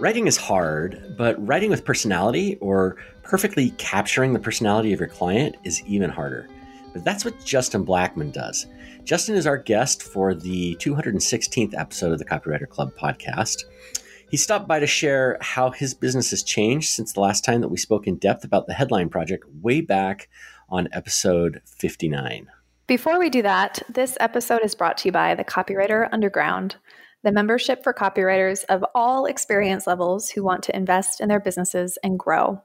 Writing is hard, but writing with personality or perfectly capturing the personality of your client is even harder. But that's what Justin Blackman does. Justin is our guest for the 216th episode of the Copywriter Club podcast. He stopped by to share how his business has changed since the last time that we spoke in depth about the headline project way back on episode 59. Before we do that, this episode is brought to you by the Copywriter Underground the membership for copywriters of all experience levels who want to invest in their businesses and grow.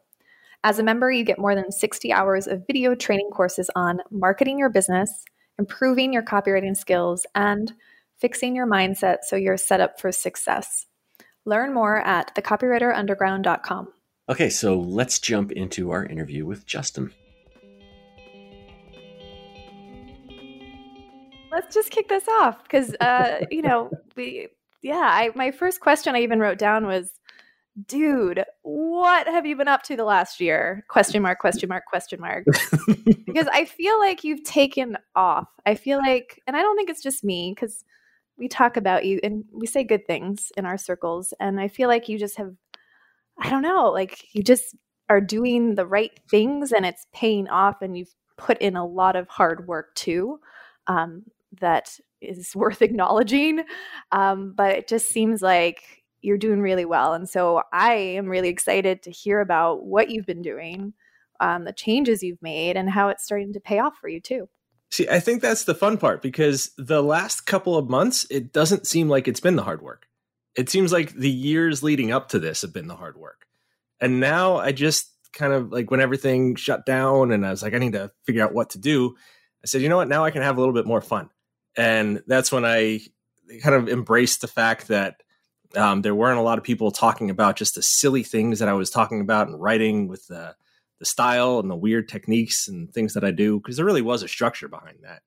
As a member, you get more than 60 hours of video training courses on marketing your business, improving your copywriting skills, and fixing your mindset so you're set up for success. Learn more at thecopywriterunderground.com. Okay, so let's jump into our interview with Justin. Let's just kick this off because uh, you know we yeah I my first question I even wrote down was dude what have you been up to the last year? Question mark question mark question mark. Because I feel like you've taken off. I feel like and I don't think it's just me because we talk about you and we say good things in our circles and I feel like you just have I don't know like you just are doing the right things and it's paying off and you've put in a lot of hard work too. Um, that is worth acknowledging. Um, but it just seems like you're doing really well. And so I am really excited to hear about what you've been doing, um, the changes you've made, and how it's starting to pay off for you too. See, I think that's the fun part because the last couple of months, it doesn't seem like it's been the hard work. It seems like the years leading up to this have been the hard work. And now I just kind of like when everything shut down and I was like, I need to figure out what to do. I said, you know what? Now I can have a little bit more fun and that's when I kind of embraced the fact that um, there weren't a lot of people talking about just the silly things that I was talking about and writing with the the style and the weird techniques and things that I do because there really was a structure behind that.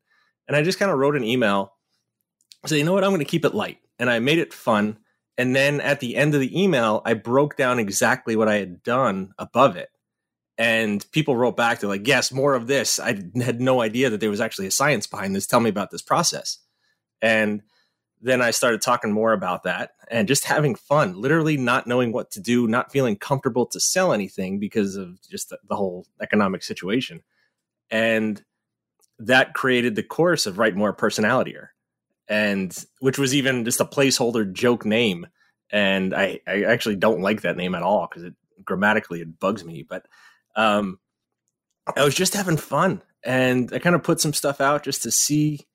And I just kind of wrote an email, say, you know what, I'm going to keep it light, and I made it fun. And then at the end of the email, I broke down exactly what I had done above it and people wrote back they're like yes more of this. I had no idea that there was actually a science behind this. Tell me about this process. And then i started talking more about that and just having fun literally not knowing what to do not feeling comfortable to sell anything because of just the, the whole economic situation. And that created the course of write more personalitier and which was even just a placeholder joke name. And i i actually don't like that name at all because it grammatically it bugs me but um, I was just having fun, and I kind of put some stuff out just to see.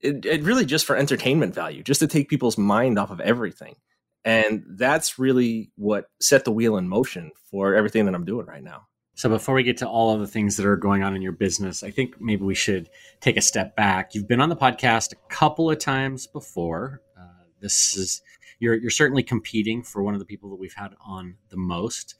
It, it really just for entertainment value, just to take people's mind off of everything, and that's really what set the wheel in motion for everything that I'm doing right now. So before we get to all of the things that are going on in your business, I think maybe we should take a step back. You've been on the podcast a couple of times before. Uh, this is you're you're certainly competing for one of the people that we've had on the most.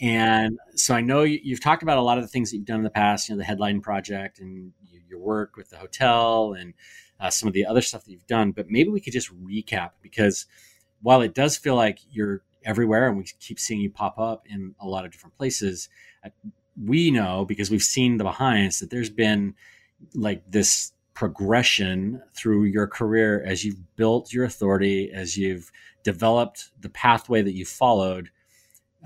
And so I know you, have talked about a lot of the things that you've done in the past, you know, the headline project and your work with the hotel and uh, some of the other stuff that you've done. But maybe we could just recap because while it does feel like you're everywhere and we keep seeing you pop up in a lot of different places, uh, we know because we've seen the behinds that there's been like this progression through your career as you've built your authority, as you've developed the pathway that you followed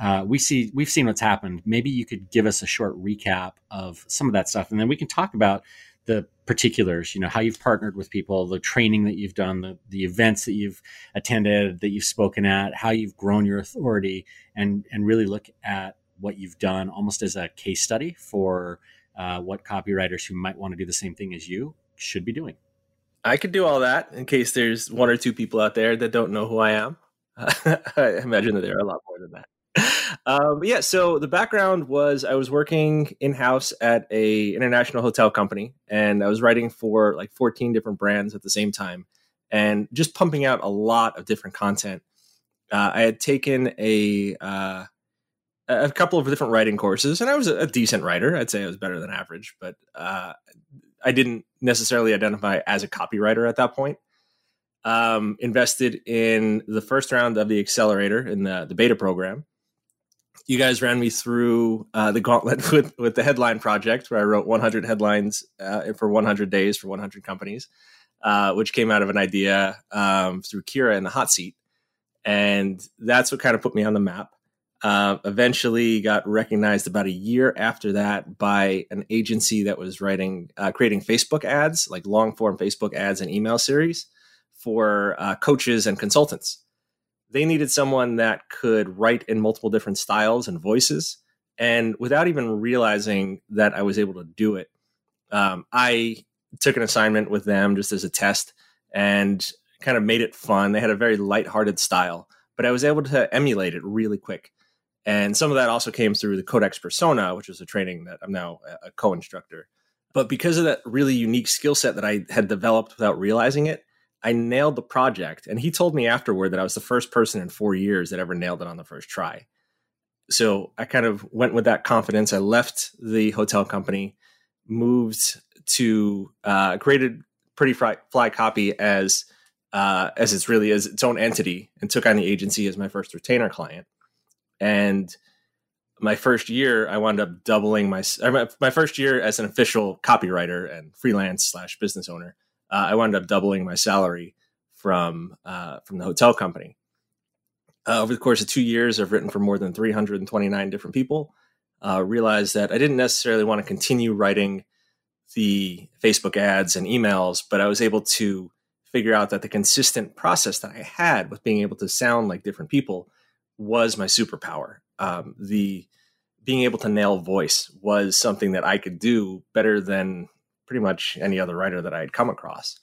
uh, we see we've seen what's happened. Maybe you could give us a short recap of some of that stuff, and then we can talk about the particulars. You know, how you've partnered with people, the training that you've done, the the events that you've attended, that you've spoken at, how you've grown your authority, and and really look at what you've done almost as a case study for uh, what copywriters who might want to do the same thing as you should be doing. I could do all that in case there's one or two people out there that don't know who I am. I imagine that there are a lot more than that um, yeah, so the background was I was working in house at a international hotel company, and I was writing for like 14 different brands at the same time, and just pumping out a lot of different content. Uh, I had taken a uh, a couple of different writing courses, and I was a, decent writer. I'd say I was better than average, but uh, I didn't necessarily identify as a copywriter at that point. Um, invested in the first round of the accelerator in the, the beta program you guys ran me through uh, the gauntlet with, with the headline project where I wrote 100 headlines uh, for 100 days for 100 companies. uh, which came out of an idea um, through Kira in the hot seat. And that's what kind of put me on the map. Uh, eventually got recognized about a year after that by an agency that was writing, uh, creating Facebook ads, like long form Facebook ads and email series for uh, coaches and consultants. They needed someone that could write in multiple different styles and voices. And without even realizing that I was able to do it, um, I took an assignment with them just as a test and kind of made it fun. They had a very light-hearted style, but I was able to emulate it really quick. And some of that also came through the Codex Persona, which is a training that I'm now a co-instructor. But because of that really unique skill set that I had developed without realizing it, I nailed the project. And he told me afterward that I was the first person in four years that ever nailed it on the first try. So I kind of went with that confidence. I left the hotel company, moved to uh, created Pretty Fly, Fly Copy as uh, as it's really as its own entity, and took on the agency as my first retainer client. And my first year, I wound up doubling my my first year as an official copywriter and freelance slash business owner. Uh, I wound up doubling my salary from uh, from the hotel company. Uh, over the course of two years, I've written for more than 329 different people. Uh, realized that I didn't necessarily want to continue writing the Facebook ads and emails, but I was able to figure out that the consistent process that I had with being able to sound like different people was my superpower. Um, the being able to nail voice was something that I could do better than pretty much any other writer that I had come across.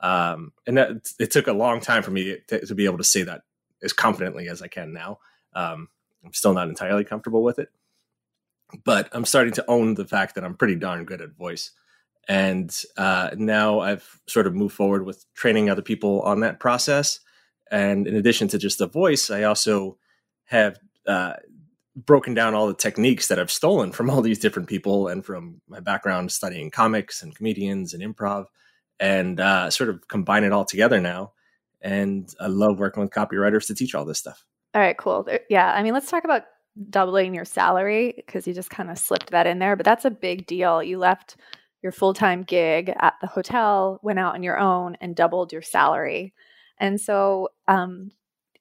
Um, and that it took a long time for me to, to, be able to say that as confidently as I can now. Um, I'm still not entirely comfortable with it, but I'm starting to own the fact that I'm pretty darn good at voice. And uh, now I've sort of moved forward with training other people on that process. And in addition to just the voice, I also have uh, broken down all the techniques that I've stolen from all these different people and from my background studying comics and comedians and improv and uh, sort of combine it all together now. And I love working with copywriters to teach all this stuff. All right, cool. Yeah. I mean, let's talk about doubling your salary because you just kind of slipped that in there, but that's a big deal. You left your full time gig at the hotel, went out on your own, and doubled your salary. And so um,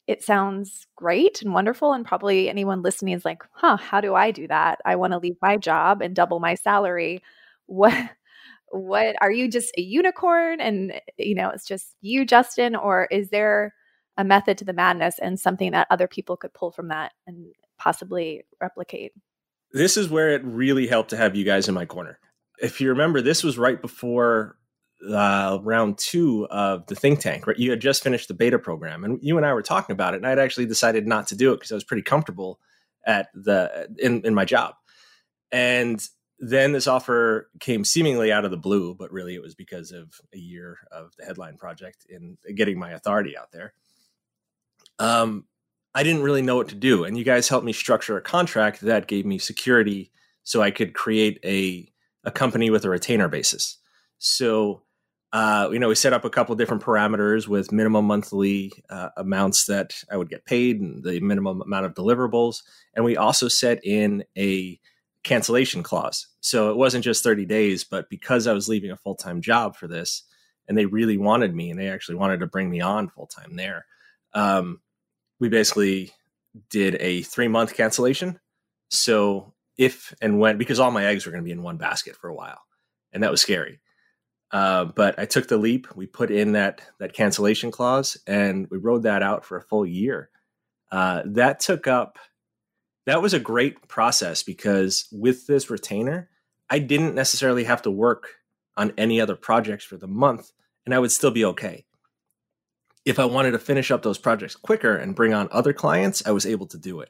it sounds great and wonderful. And probably anyone listening is like, huh, how do I do that? I want to leave my job and double my salary. What? What are you just a unicorn and you know it's just you Justin or is there a method to the madness and something that other people could pull from that and possibly replicate? This is where it really helped to have you guys in my corner if you remember, this was right before uh, round two of the think tank, right? You had just finished the beta program, and you and I were talking about it, and I'd actually decided not to do it because I was pretty comfortable at the in in my job, and then this offer came seemingly out of the blue, but really it was because of a year of the headline project in getting my authority out there. Um, I didn't really know what to do, and you guys helped me structure a contract that gave me security, so I could create a a company with a retainer basis. So, uh, you know, we set up a couple different parameters with minimum monthly uh, amounts that I would get paid and the minimum amount of deliverables. And we also set in a cancellation clause. So it wasn't just 30 days, but because I was leaving a full time job for this and they really wanted me and they actually wanted to bring me on full time there, um, we basically did a three month cancellation. So if and when because all my eggs were going to be in one basket for a while, and that was scary. Uh, but I took the leap. We put in that that cancellation clause, and we rode that out for a full year. Uh, that took up. That was a great process because with this retainer, I didn't necessarily have to work on any other projects for the month, and I would still be okay. If I wanted to finish up those projects quicker and bring on other clients, I was able to do it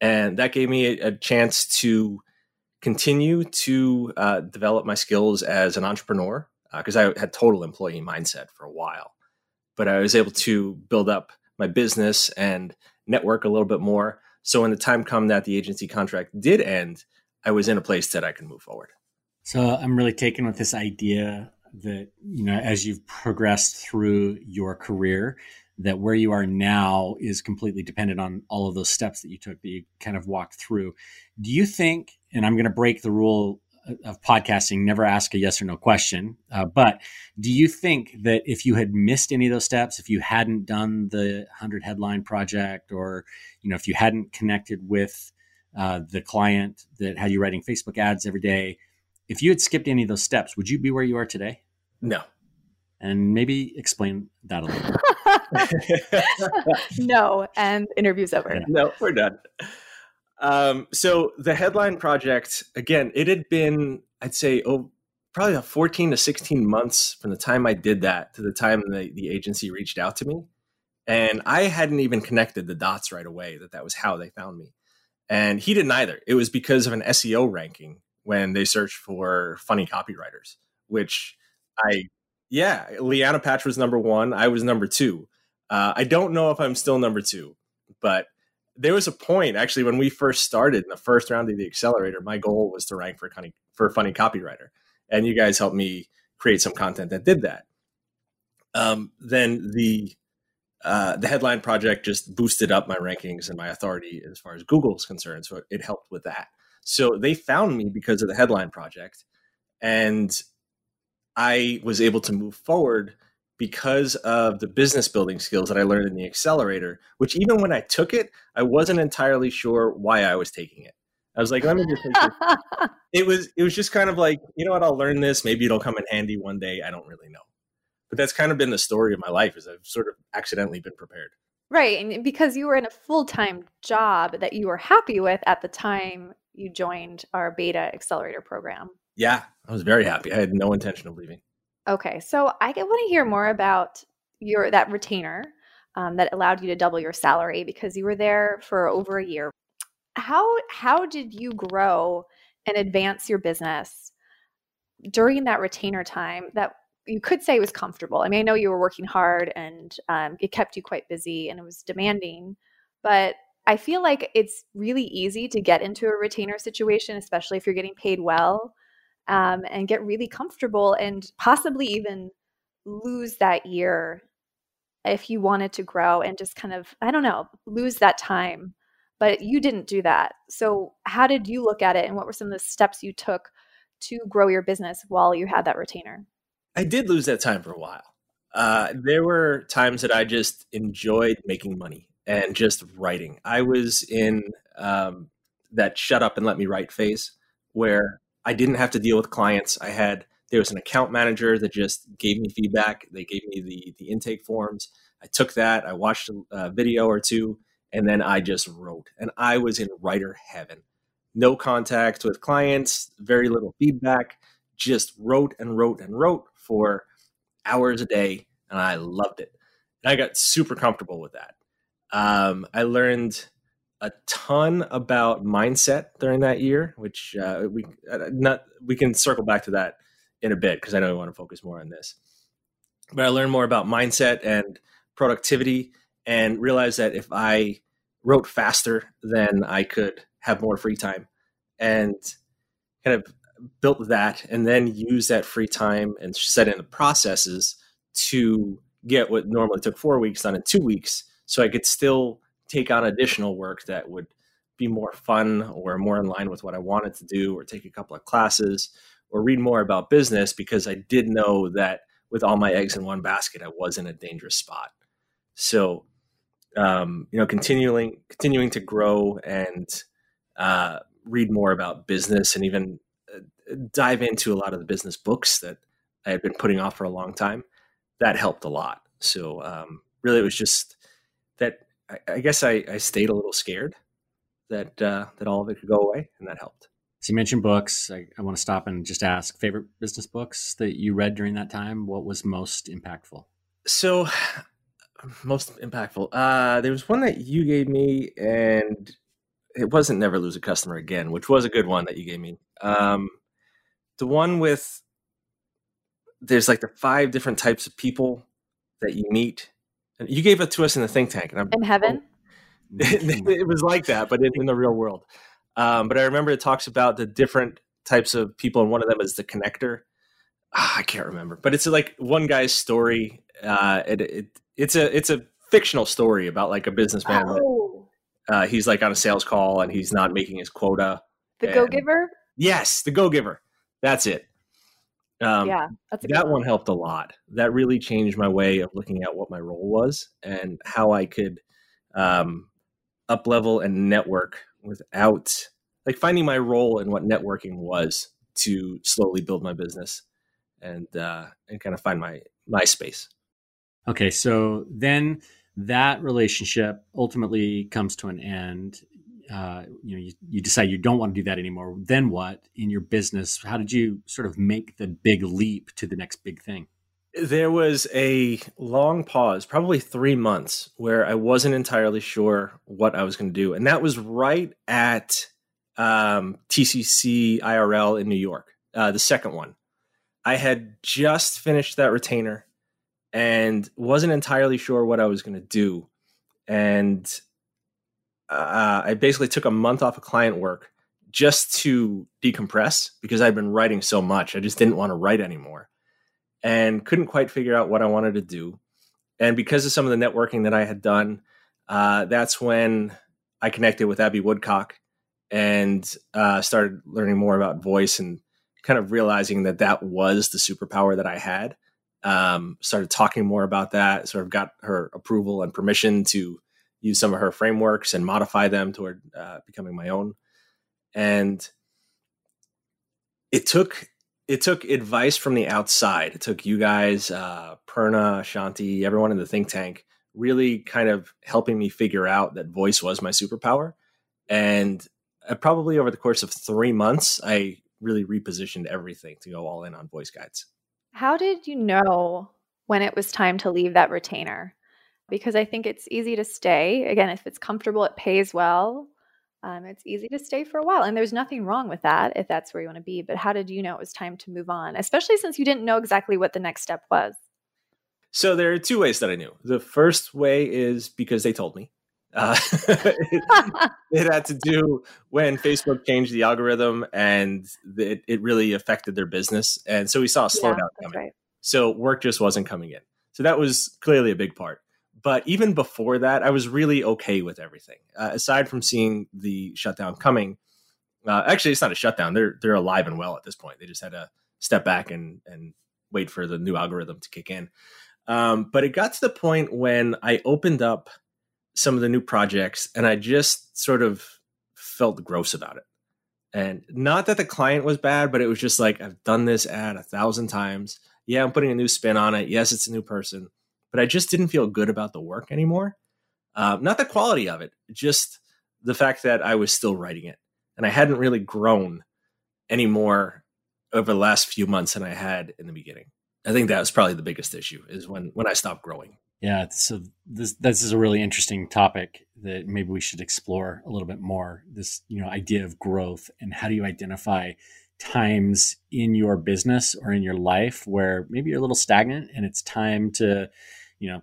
and that gave me a, a chance to continue to uh, develop my skills as an entrepreneur because uh, I had total employee mindset for a while, but I was able to build up my business and network a little bit more. So when the time come that the agency contract did end, I was in a place that I could move forward. So I'm really taken with this idea that you know as you've progressed through your career that where you are now is completely dependent on all of those steps that you took that you kind of walked through. Do you think, and I'm going to break the rule of podcasting never ask a yes or no question. Uh, but do you think that if you had missed any of those steps, if you hadn't done the hundred headline project, or you know, if you hadn't connected with uh, the client that had you writing Facebook ads every day, if you had skipped any of those steps, would you be where you are today? No. And maybe explain that a little. no, and interview's over. Yeah. No, we're done. Um, so the headline project again, it had been I'd say oh probably about 14 to 16 months from the time I did that to the time the, the agency reached out to me. And I hadn't even connected the dots right away that that was how they found me. And he didn't either. It was because of an SEO ranking when they searched for funny copywriters, which I, yeah, Lianna Patch was number one. I was number two. Uh, I don't know if I'm still number two, but there was a point actually when we first started in the first round of the accelerator. My goal was to rank for funny for funny copywriter, and you guys helped me create some content that did that. Um, then the uh, the headline project just boosted up my rankings and my authority as far as Google is concerned. So it helped with that. So they found me because of the headline project, and I was able to move forward because of the business building skills that I learned in the accelerator, which even when I took it, I wasn't entirely sure why I was taking it. I was like, let me just it. it was it was just kind of like, you know what, I'll learn this. Maybe it'll come in handy one day. I don't really know. But that's kind of been the story of my life is I've sort of accidentally been prepared. Right. And because you were in a full time job that you were happy with at the time you joined our beta accelerator program. Yeah, I was very happy. I had no intention of leaving. Okay, so I want to hear more about your that retainer um, that allowed you to double your salary because you were there for over a year. How how did you grow and advance your business during that retainer time? That you could say was comfortable. I mean, I know you were working hard and um, it kept you quite busy and it was demanding, but I feel like it's really easy to get into a retainer situation, especially if you're getting paid well um, and get really comfortable and possibly even lose that year if you wanted to grow and just kind of, I don't know, lose that time. But you didn't do that. So, how did you look at it and what were some of the steps you took to grow your business while you had that retainer? I did lose that time for a while. Uh, there were times that I just enjoyed making money and just writing. I was in um, that shut up and let me write phase where I didn't have to deal with clients. I had there was an account manager that just gave me feedback. They gave me the the intake forms. I took that. I watched a, a video or two, and then I just wrote. And I was in writer heaven. No contact with clients, very little feedback. Just wrote and wrote and wrote for hours a day, and I loved it. And I got super comfortable with that. Um, I learned a ton about mindset during that year, which uh, we uh, not we can circle back to that in a bit because I know we want to focus more on this. But I learned more about mindset and productivity, and realized that if I wrote faster, then I could have more free time, and kind of built that, and then use that free time and set in the processes to get what normally took four weeks done in two weeks, so I could still take on additional work that would be more fun or more in line with what I wanted to do, or take a couple of classes, or read more about business because I did know that with all my eggs in one basket, I was in a dangerous spot. So, um, you know, continuing continuing to grow and uh, read more about business, and even uh, dive into a lot of the business books that I had been putting off for a long time. That helped a lot. So, um, really, it was just that I, I guess I, I, stayed a little scared that uh, that all of it could go away, and that helped. So you mentioned books. I, I want to stop and just ask favorite business books that you read during that time. What was most impactful? So, most impactful. Uh, there was one that you gave me, and it wasn't "Never Lose a Customer Again," which was a good one that you gave me. Um, the one with there's like the five different types of people that you meet you gave it to us in the think tank, and I'm in heaven. it was like that, but in, in the real world. Um, but I remember it talks about the different types of people, and one of them is the connector. Ah, I can't remember, but it's like one guy's story. Uh, it, it, it's a it's a fictional story about like a businessman. Oh. That, uh, he's like on a sales call and he's not making his quota. The go giver. Yes, the go giver. That's it. Um, yeah, that's that one. one helped a lot. That really changed my way of looking at what my role was and how I could um, up level and network without like finding my role and what networking was to slowly build my business and uh, and kind of find my my space. Okay, so then that relationship ultimately comes to an end. Uh, you know, you, you decide you don't want to do that anymore. Then what in your business? How did you sort of make the big leap to the next big thing? There was a long pause, probably three months, where I wasn't entirely sure what I was going to do, and that was right at um, TCC IRL in New York, uh, the second one. I had just finished that retainer and wasn't entirely sure what I was going to do. And uh, I basically took a month off of client work just to decompress because I'd been writing so much. I just didn't want to write anymore and couldn't quite figure out what I wanted to do. And because of some of the networking that I had done, uh, that's when I connected with Abbey Woodcock and uh, started learning more about voice and kind of realizing that that was the superpower that I had. Um, started talking more about that, sort of got her approval and permission to use some of her frameworks and modify them toward uh, becoming my own. And it took it took advice from the outside. It took you guys, uh, Prerna, Shanti, everyone in the think tank, really kind of helping me figure out that voice was my superpower. And uh, probably over the course of three months, I really repositioned everything to go all in on voice guides. How did you know when it was time to leave that retainer? Because I think it's easy to stay. Again, if it's comfortable, it pays well. Um, it's easy to stay for a while. And there's nothing wrong with that if that's where you want to be. But how did you know it was time to move on, especially since you didn't know exactly what the next step was? So there are two ways that I knew. The first way is because they told me. Uh, it, it, had to do when Facebook changed the algorithm and it, it really affected their business. And so we saw a slowdown yeah, coming. Right. So work just wasn't coming in. So that was clearly a big part. But even before that, I was really okay with everything. Uh, aside from seeing the shutdown coming, uh, actually, it's not a shutdown. They're they're alive and well at this point. They just had to step back and and wait for the new algorithm to kick in. Um, but it got to the point when I opened up some of the new projects and I just sort of felt gross about it. And not that the client was bad, but it was just like, I've done this ad a thousand times. Yeah, I'm putting a new spin on it. Yes, it's a new person, but I just didn't feel good about the work anymore. Uh, not the quality of it, just the fact that I was still writing it. And I hadn't really grown anymore over the last few months than I had in the beginning. I think that was probably the biggest issue is when when I stopped growing. Yeah, so this this is a really interesting topic that maybe we should explore a little bit more. This you know idea of growth and how do you identify times in your business or in your life where maybe you're a little stagnant and it's time to you know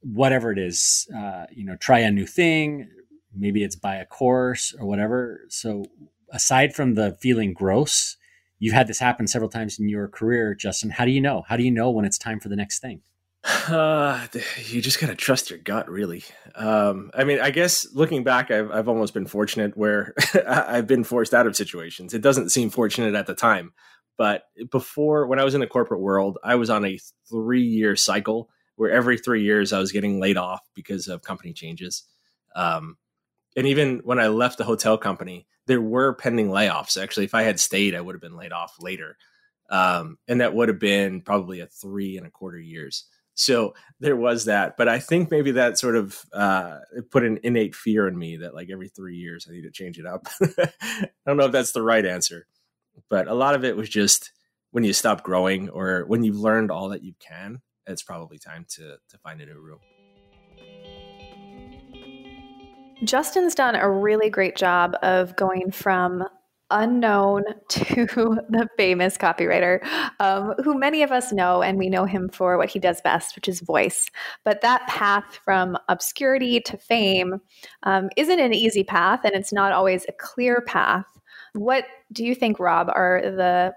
whatever it is uh, you know try a new thing maybe it's buy a course or whatever so aside from the feeling gross you've had this happen several times in your career justin how do you know how do you know when it's time for the next thing uh, you just gotta trust your gut, really. Um, I mean, I guess looking back, I've, I've almost been fortunate where I've been forced out of situations. It doesn't seem fortunate at the time, but before, when I was in the corporate world, I was on a three-year cycle where every three years I was getting laid off because of company changes. Um, and even when I left the hotel company, there were pending layoffs. Actually, if I had stayed, I would have been laid off later. Um, and that would have been probably a three and a quarter years. So there was that, but I think maybe that sort of uh, put an innate fear in me that like every three years I need to change it up. I don't know if that's the right answer, but a lot of it was just when you stop growing or when you've learned all that you can, it's probably time to to find a new room. Justin's done a really great job of going from unknown to the famous copywriter um, who many of us know, and we know him for what he does best, which is voice. But that path from obscurity to fame um, isn't an easy path, and it's not always a clear path. What do you think, Rob, are the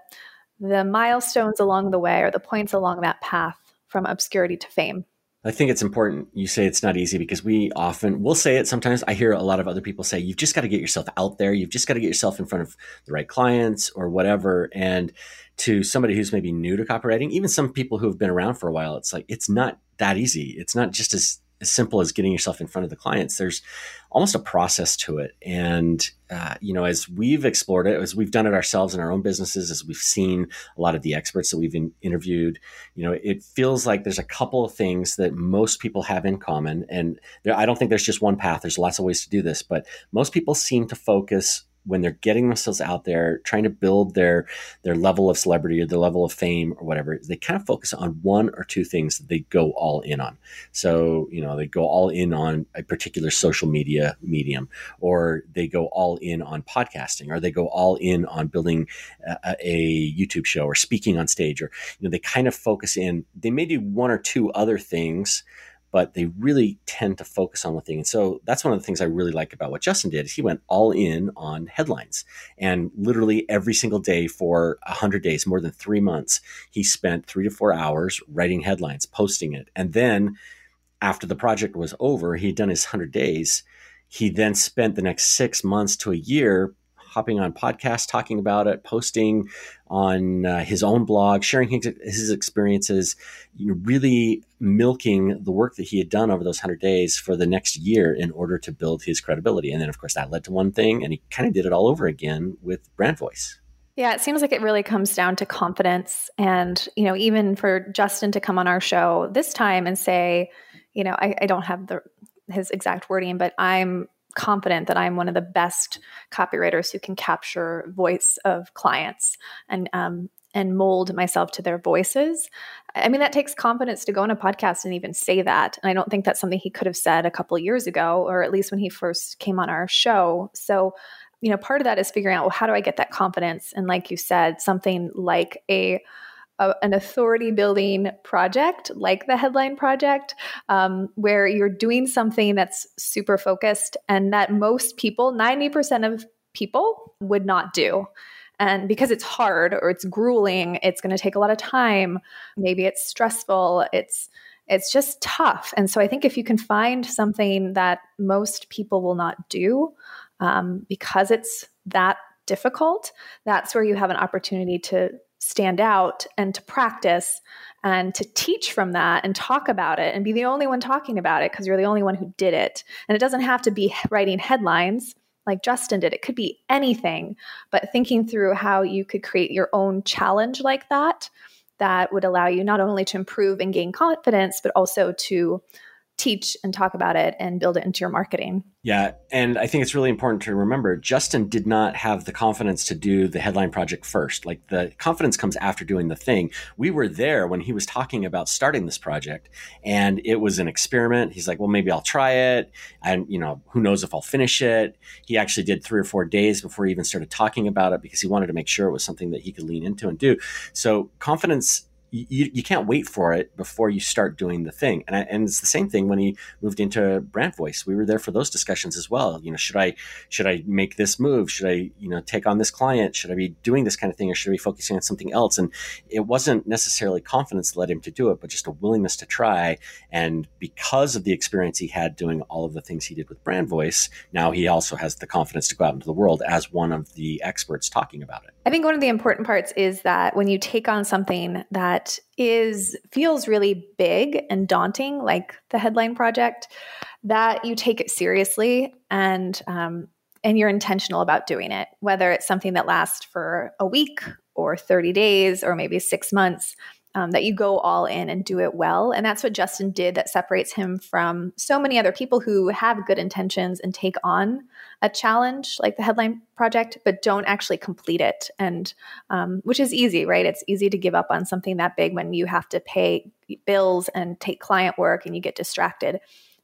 the milestones along the way, or the points along that path from obscurity to fame? I think it's important you say it's not easy because we often will say it sometimes. I hear a lot of other people say you've just got to get yourself out there. You've just got to get yourself in front of the right clients or whatever. And to somebody who's maybe new to copywriting, even some people who have been around for a while, it's like it's not that easy. It's not just as as simple as getting yourself in front of the clients. There's almost a process to it. And, uh, you know, as we've explored it, as we've done it ourselves in our own businesses, as we've seen a lot of the experts that we've in, interviewed, you know, it feels like there's a couple of things that most people have in common. And there, I don't think there's just one path. There's lots of ways to do this, but most people seem to focus when they're getting themselves out there, trying to build their their level of celebrity or their level of fame or whatever, they kind of focus on one or two things that they go all in on. So, you know, they go all in on a particular social media medium, or they go all in on podcasting, or they go all in on building a, a YouTube show or speaking on stage, or you know, they kind of focus in. They may do one or two other things but they really tend to focus on one thing. And so that's one of the things I really like about what Justin did is he went all in on headlines. And literally every single day for 100 days, more than 3 months, he spent 3 to 4 hours writing headlines, posting it. And then after the project was over, he'd done his 100 days, he then spent the next 6 months to a year hopping on podcasts, talking about it, posting on uh, his own blog, sharing his, his experiences, you know, really milking the work that he had done over those 100 days for the next year in order to build his credibility. And then, of course, that led to one thing, and he kind of did it all over again with Brand Voice. Yeah, it seems like it really comes down to confidence. And, you know, even for Justin to come on our show this time and say, you know, I, I don't have the his exact wording, but I'm confident that I'm one of the best copywriters who can capture voice of clients and um, and mold myself to their voices. I mean, that takes confidence to go on a podcast and even say that. And I don't think that's something he could have said a couple years ago, or at least when he first came on our show. So, you know, part of that is figuring out, well, how do I get that confidence? And like you said, something like a a, an authority building project like the headline project um, where you're doing something that's super focused and that most people 90% of people would not do. And because it's hard or it's grueling it's going to take a lot of time. Maybe it's stressful. It's it's just tough. And so i think if you can find something that most people will not do um, because it's that difficult that's where you have an opportunity to stand out and to practice and to teach from that and talk about it and be the only one talking about it because you're the only one who did it. And it doesn't have to be writing headlines like Justin did, it could be anything, but thinking through how you could create your own challenge like that that would allow you not only to improve and gain confidence, but also to teach and talk about it and build it into your marketing. Yeah. And I think it's really important to remember Justin did not have the confidence to do the headline project first. Like the confidence comes after doing the thing. We were there when he was talking about starting this project and it was an experiment. He's like, well, maybe I'll try it. And, you know, who knows if I'll finish it. He actually did three or four days before he even started talking about it because he wanted to make sure it was something that he could lean into and do. So confidence you, you can't wait for it before you start doing the thing. And, I, and it's the same thing when he moved into brand voice. We were there for those discussions as well. You know, should I, should I make this move? Should I, you know, take on this client? Should I be doing this kind of thing or should I be focusing on something else? And it wasn't necessarily confidence that led him to do it, but just a willingness to try. And because of the experience he had doing all of the things he did with brand voice, now he also has the confidence to go out into the world as one of the experts talking about it. I think one of the important parts is that when you take on something that is feels really big and daunting, like the headline project, that you take it seriously and um, and you're intentional about doing it, whether it's something that lasts for a week or 30 days or maybe six months um, that you go all in and do it well. And that's what Justin did that separates him from so many other people who have good intentions and take on a challenge like the headline project, but don't actually complete it. And um, which is easy, right? It's easy to give up on something that big when you have to pay bills and take client work and you get distracted.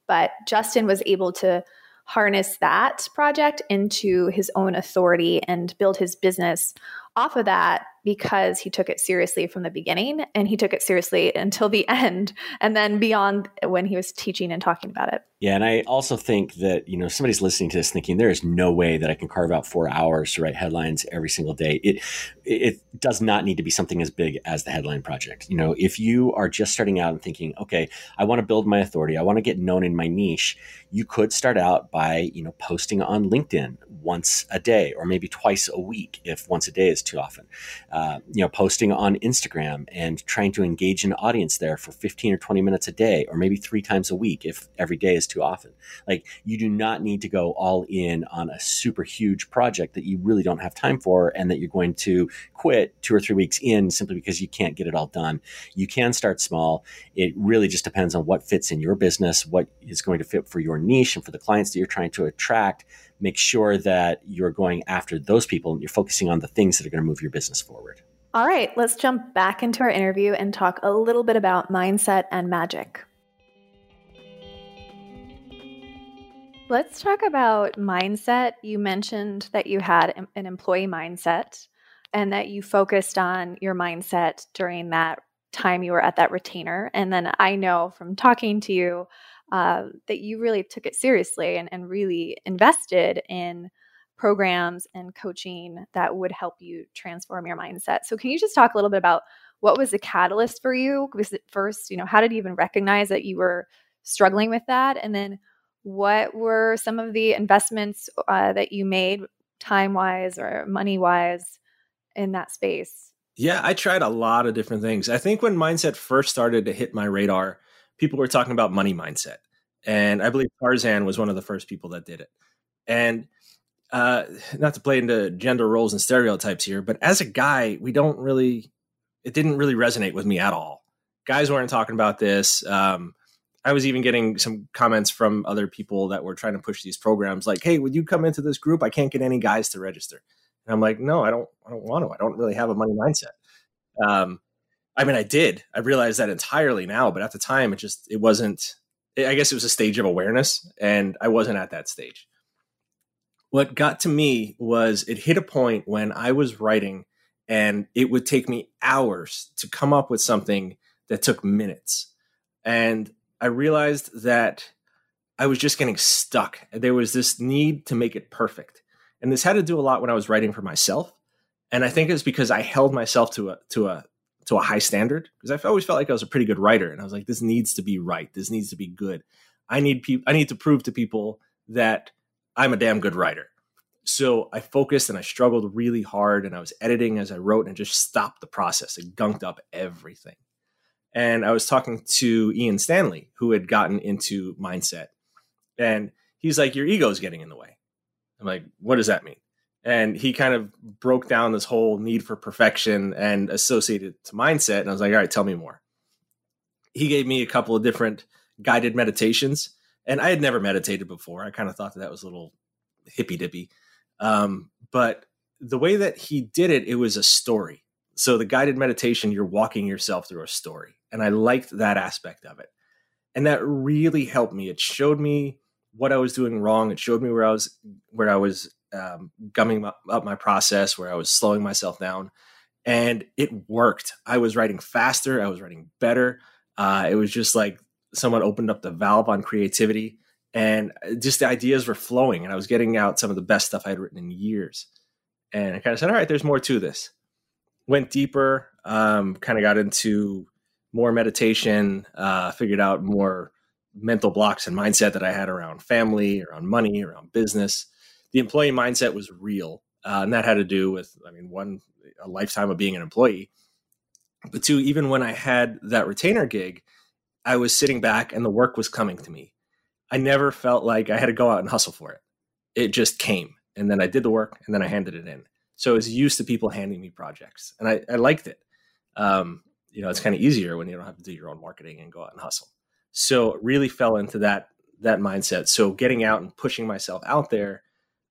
But Justin was able to harness that project into his own authority and build his business off of that because he took it seriously from the beginning and he took it seriously until the end and then beyond when he was teaching and talking about it. Yeah, and I also think that, you know, somebody's listening to this thinking there is no way that I can carve out 4 hours to write headlines every single day. It it does not need to be something as big as the headline project. You know, if you are just starting out and thinking, "Okay, I want to build my authority. I want to get known in my niche." You could start out by, you know, posting on LinkedIn once a day or maybe twice a week if once a day is too often. Uh, you know, posting on Instagram and trying to engage an audience there for 15 or 20 minutes a day, or maybe three times a week if every day is too often. Like, you do not need to go all in on a super huge project that you really don't have time for and that you're going to quit two or three weeks in simply because you can't get it all done. You can start small. It really just depends on what fits in your business, what is going to fit for your niche and for the clients that you're trying to attract make sure that you're going after those people and you're focusing on the things that are going to move your business forward. All right, let's jump back into our interview and talk a little bit about mindset and magic. Let's talk about mindset. You mentioned that you had an employee mindset and that you focused on your mindset during that time you were at that retainer. And then I know from talking to you uh, that you really took it seriously and, and really invested in programs and coaching that would help you transform your mindset. So, can you just talk a little bit about what was the catalyst for you? Was it first, you know, how did you even recognize that you were struggling with that? And then, what were some of the investments uh, that you made time wise or money wise in that space? Yeah, I tried a lot of different things. I think when mindset first started to hit my radar, people were talking about money mindset. And I believe Tarzan was one of the first people that did it. And uh, not to play into gender roles and stereotypes here, but as a guy, we don't really, it didn't really resonate with me at all. Guys weren't talking about this. Um, I was even getting some comments from other people that were trying to push these programs, like, "Hey, would you come into this group? I can't get any guys to register." And I'm like, "No, I don't. I don't want to. I don't really have a money mindset." Um, I mean, I did. I realized that entirely now, but at the time, it just it wasn't. I guess it was a stage of awareness, and I wasn't at that stage. What got to me was it hit a point when I was writing, and it would take me hours to come up with something that took minutes, and I realized that I was just getting stuck. There was this need to make it perfect, and this had to do a lot when I was writing for myself. And I think it's because I held myself to a to a to a high standard because I've always felt like I was a pretty good writer, and I was like, this needs to be right. This needs to be good. I need people. I need to prove to people that I'm a damn good writer. So I focused and I struggled really hard, and I was editing as I wrote, and just stopped the process. It gunked up everything. And I was talking to Ian Stanley, who had gotten into mindset, and he's like, "Your ego's getting in the way." I'm like, "What does that mean?" And he kind of broke down this whole need for perfection and associated to mindset. And i was like all right tell me more. He gave me a couple of different guided meditations. And i had never meditated before. I kind of thought that that was a little hippy dippy um, but the way that he did it it was a story. So the guided meditation you're walking yourself through a story. And i liked that aspect of it. And that really helped me. It showed me what i was doing wrong. It showed me where i was where i was um, gumming up my process where I was slowing myself down. And it worked. I was writing faster. I was writing better. Uh, it was just like someone opened up the valve on creativity and uh, just the ideas were flowing and I was getting out some of the best stuff I had written in years. And I kind of said, all right, there's more to this. Went deeper, um, kind of got into more meditation, uh, figured out more mental blocks and mindset that I had around family, around money, around business the employee mindset was real. Uh, and that had to do with, I mean, one, a lifetime of being an employee. But two, even when I had that retainer gig, I was sitting back and the work was coming to me. I never felt like I had to go out and hustle for it. It just came. And then I did the work and then I handed it in. So I was used to people handing me projects and I, I liked it. Um, you know, it's kind of easier when you don't have to do your own marketing and go out and hustle. So really fell into that that mindset. So getting out and pushing myself out there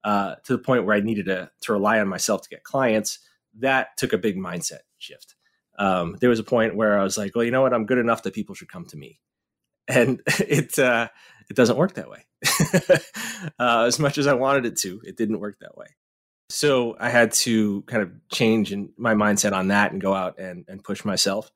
uh, to the point where I needed to, to rely on myself to get clients, that took a big mindset shift. Um, there was a point where I was like, well, you know what? I'm good enough that people should come to me. And it, uh, it doesn't work that way. uh, as much as I wanted it to, it didn't work that way. So I had to kind of change in my mindset on that and go out and, and push myself.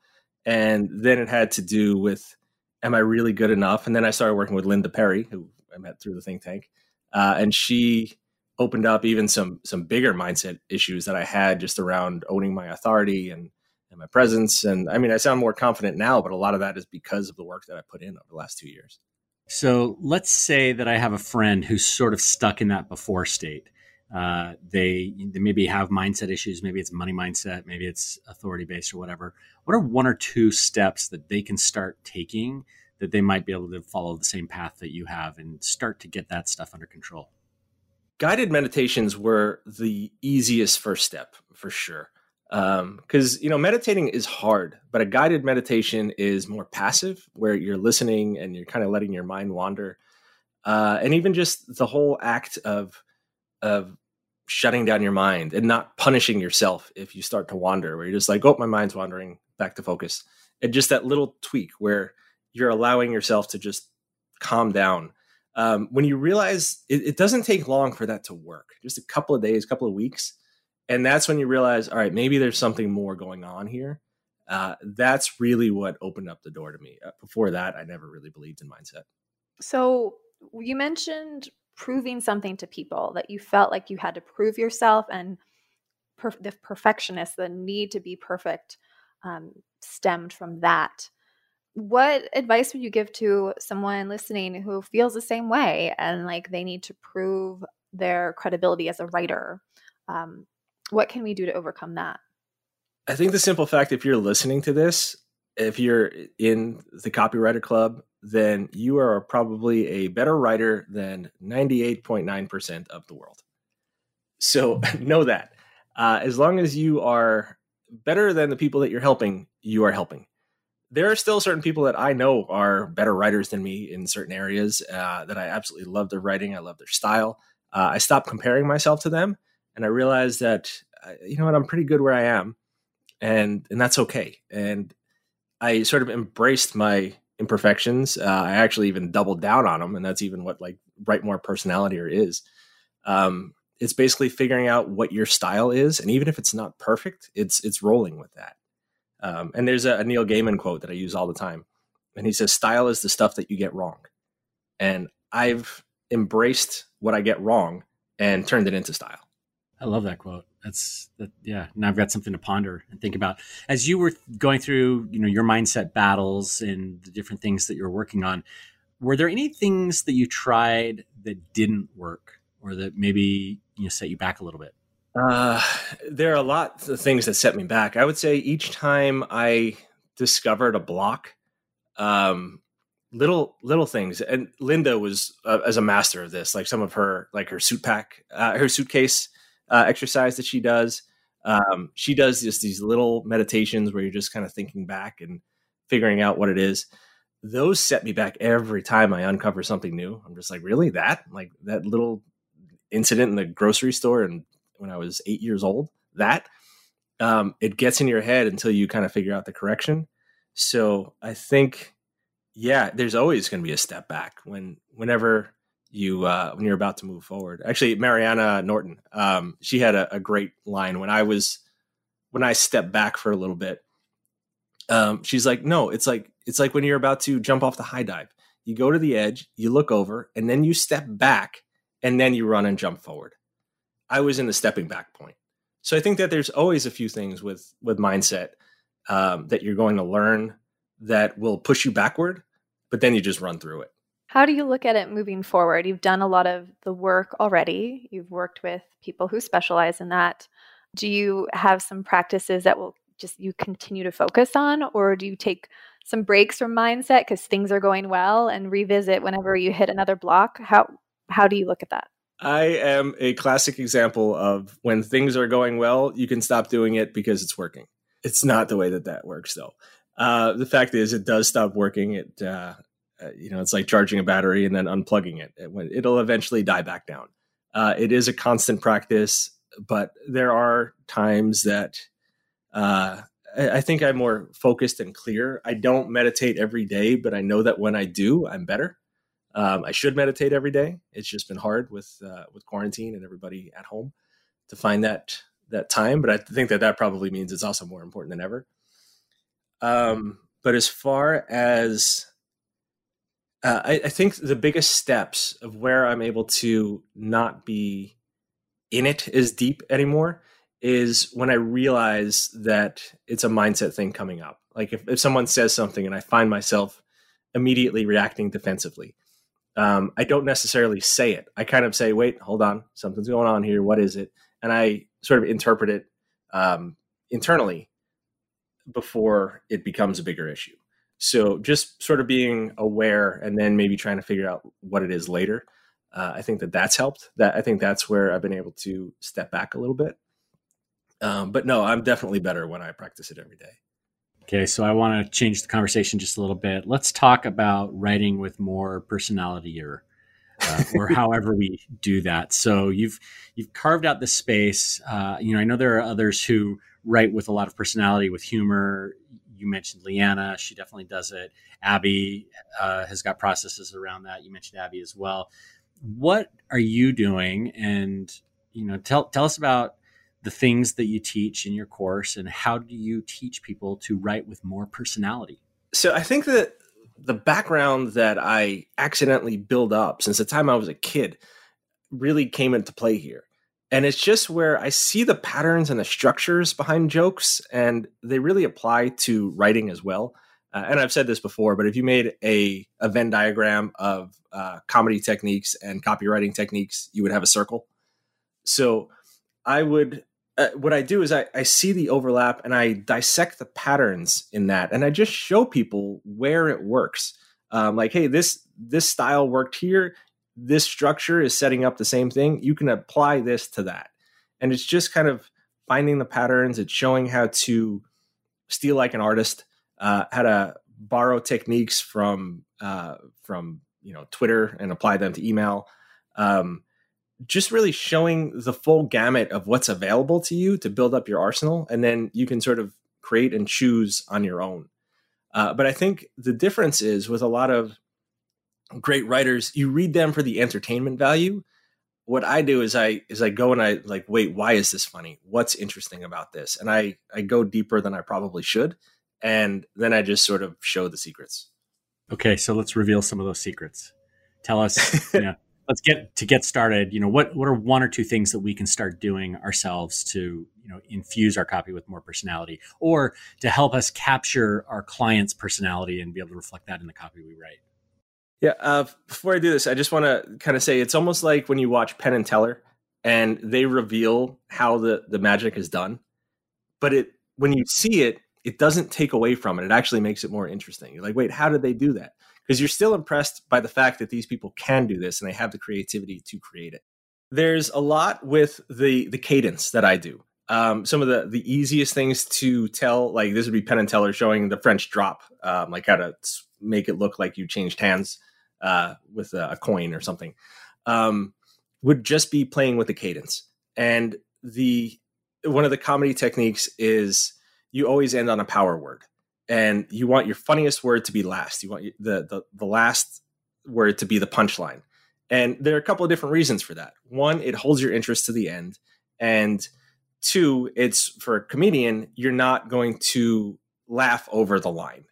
And then it had to do with, am I really good enough? And then I started working with Linda Perry, who I met through the think tank. Uh, and she opened up even some some bigger mindset issues that I had just around owning my authority and and my presence. And I mean, I sound more confident now, but a lot of that is because of the work that I put in over the last two years. So let's say that I have a friend who's sort of stuck in that before state. Uh, they, they maybe have mindset issues. Maybe it's money mindset. Maybe it's authority based or whatever. What are one or two steps that they can start taking that they might be able to follow the same path that you have and start to get that stuff under control? Guided meditations were the easiest first step for sure. Because um, you know meditating is hard but a guided meditation is more passive where you're listening and you're kind of letting your mind wander. Uh, and even just the whole act of of shutting down your mind and not punishing yourself if you start to wander where you're just like oh my mind's wandering back to focus. And just that little tweak where you're allowing yourself to just calm down um, when you realize it, it doesn't take long for that to work just a couple of days couple of weeks and that's when you realize all right maybe there's something more going on here. Uh, that's really what opened up the door to me. Uh, before that i never really believed in mindset. So you mentioned proving something to people that you felt like you had to prove yourself and per- the perfectionist the need to be perfect um, stemmed from that what advice would you give to someone listening who feels the same way and like they need to prove their credibility as a writer um, what can we do to overcome that? I think the simple fact if you're listening to this, if you're in the copywriter club, then you are probably a better writer than 98.9% of the world. So know that. Uh, as long as you are better than the people that you're helping, you are helping. There are still certain people that I know are better writers than me in certain areas uh, that I absolutely love their writing. I love their style. Uh, I stopped comparing myself to them and I realized that uh, you know what I'm pretty good where I am, and and that's okay. And I sort of embraced my imperfections. Uh, I actually even doubled down on them, and that's even what like write more personality or is. Um, it's basically figuring out what your style is, and even if it's not perfect, it's it's rolling with that. Um, and there's a, a Neil Gaiman quote that I use all the time, and he says, "Style is the stuff that you get wrong," and I've embraced what I get wrong and turned it into style. I love that quote. That's that. Yeah. Now I've got something to ponder and think about. As you were going through, you know, your mindset battles and the different things that you're working on, were there any things that you tried that didn't work, or that maybe you know set you back a little bit? Uh, there are a lot of things that set me back. I would say each time I discovered a block, um, little little things. And Linda was uh, as a master of this. Like some of her, like her suit pack, uh, her suitcase uh, exercise that she does. Um, she does just these little meditations where you're just kind of thinking back and figuring out what it is. Those set me back every time I uncover something new. I'm just like, really that? Like that little incident in the grocery store and when I was eight years old, that um, it gets in your head until you kind of figure out the correction. So I think, yeah, there's always going to be a step back when whenever you uh, when you're about to move forward. Actually, Mariana Norton, um, she had a, a, great line when I was when I stepped back for a little bit. Um, she's like, "No, it's like it's like when you're about to jump off the high dive. You go to the edge, you look over, and then you step back, and then you run and jump forward." I was in the stepping back point. So I think that there's always a few things with with mindset um, that you're going to learn that will push you backward, but then you just run through it. How do you look at it moving forward? You've done a lot of the work already. You've worked with people who specialize in that. Do you have some practices that will just you continue to focus on or do you take some breaks from mindset because things are going well and revisit whenever you hit another block? How how do you look at that? I am a classic example of when things are going well, you can stop doing it because it's working. It's not the way that that works, though. Uh, the fact is, it does stop working. It uh, uh, you know, it's like charging a battery and then unplugging it. it will eventually die back down. Uh, it is a constant practice, but there are times that uh, I, I think I'm more focused and clear. I don't meditate every day, but I know that when I do, I'm better. Um, I should meditate every day. It's just been hard with uh, with quarantine and everybody at home. to find that that time, but I think that that probably means it's also more important than ever. Um, but as far as uh, I, I think the biggest steps of where I'm able to not be in it as deep anymore is when I realize that it's a mindset thing coming up. Like if, if someone says something and I find myself immediately reacting defensively, um, I don't necessarily say it. I kind of say, wait, hold on, something's going on here. What is it? And I sort of interpret it um, internally before it becomes a bigger issue. So just sort of being aware and then maybe trying to figure out what it is later. Uh, I think that that's helped. That I think that's where I've been able to step back a little bit. Um, but no, I'm definitely better when I practice it every day. Okay, so I want to change the conversation just a little bit. Let's talk about writing with more personality or uh, or however we do that. So you've you've carved out this space. Uh, you know, I know there are others who write with a lot of personality, with humor. You mentioned Lianna; she definitely does it. Abbey uh, has got processes around that. You mentioned Abbey as well. What are you doing? And you know, tell tell us about the things that you teach in your course and how do you teach people to write with more personality? So I think that the background that I accidentally build up since the time I was a kid really came into play here. And it's just where I see the patterns and the structures behind jokes, and they really apply to writing as well. Uh, and I've said this before, but if you made a, a Venn diagram of uh, comedy techniques and copywriting techniques, you would have a circle. So I would uh, what I do is I, I see the overlap and I dissect the patterns in that, and I just show people where it works. Um, like, hey, this this style worked here. This structure is setting up the same thing. You can apply this to that, and it's just kind of finding the patterns. It's showing how to steal like an artist, uh, how to borrow techniques from uh, from you know Twitter and apply them to email. Um, just really showing the full gamut of what's available to you to build up your arsenal, and then you can sort of create and choose on your own. Uh, but I think the difference is with a lot of great writers, you read them for the entertainment value. What I do is I is I go and I like, wait, why is this funny? What's interesting about this? And I I go deeper than I probably should, and then I just sort of show the secrets. Okay, so let's reveal some of those secrets. Tell us, know, let's get to get started you know what what are one or two things that we can start doing ourselves to you know infuse our copy with more personality or to help us capture our client's personality and be able to reflect that in the copy we write? Yeah uh, before i do this i just want to kind of say it's almost like when you watch penn and teller and they reveal how the the magic is done but it when you see it it doesn't take away from it. It actually makes it more interesting. You're like wait how did they do that because you're still impressed by the fact that these people can do this and they have the creativity to create it. There's a lot with the the cadence that I do. Um, some of the the easiest things to tell, like this would be Penn and Teller showing the French drop, um, like how to make it look like you changed hands uh, with a, a, coin or something, um, would just be playing with the cadence. And the one of the comedy techniques is you always end on a power word and you want your funniest word to be last. You want the the, the last word to be the punchline. And there are a couple of different reasons for that. One, it holds your interest to the end, and two, it's for a comedian, you're not going to laugh over the line.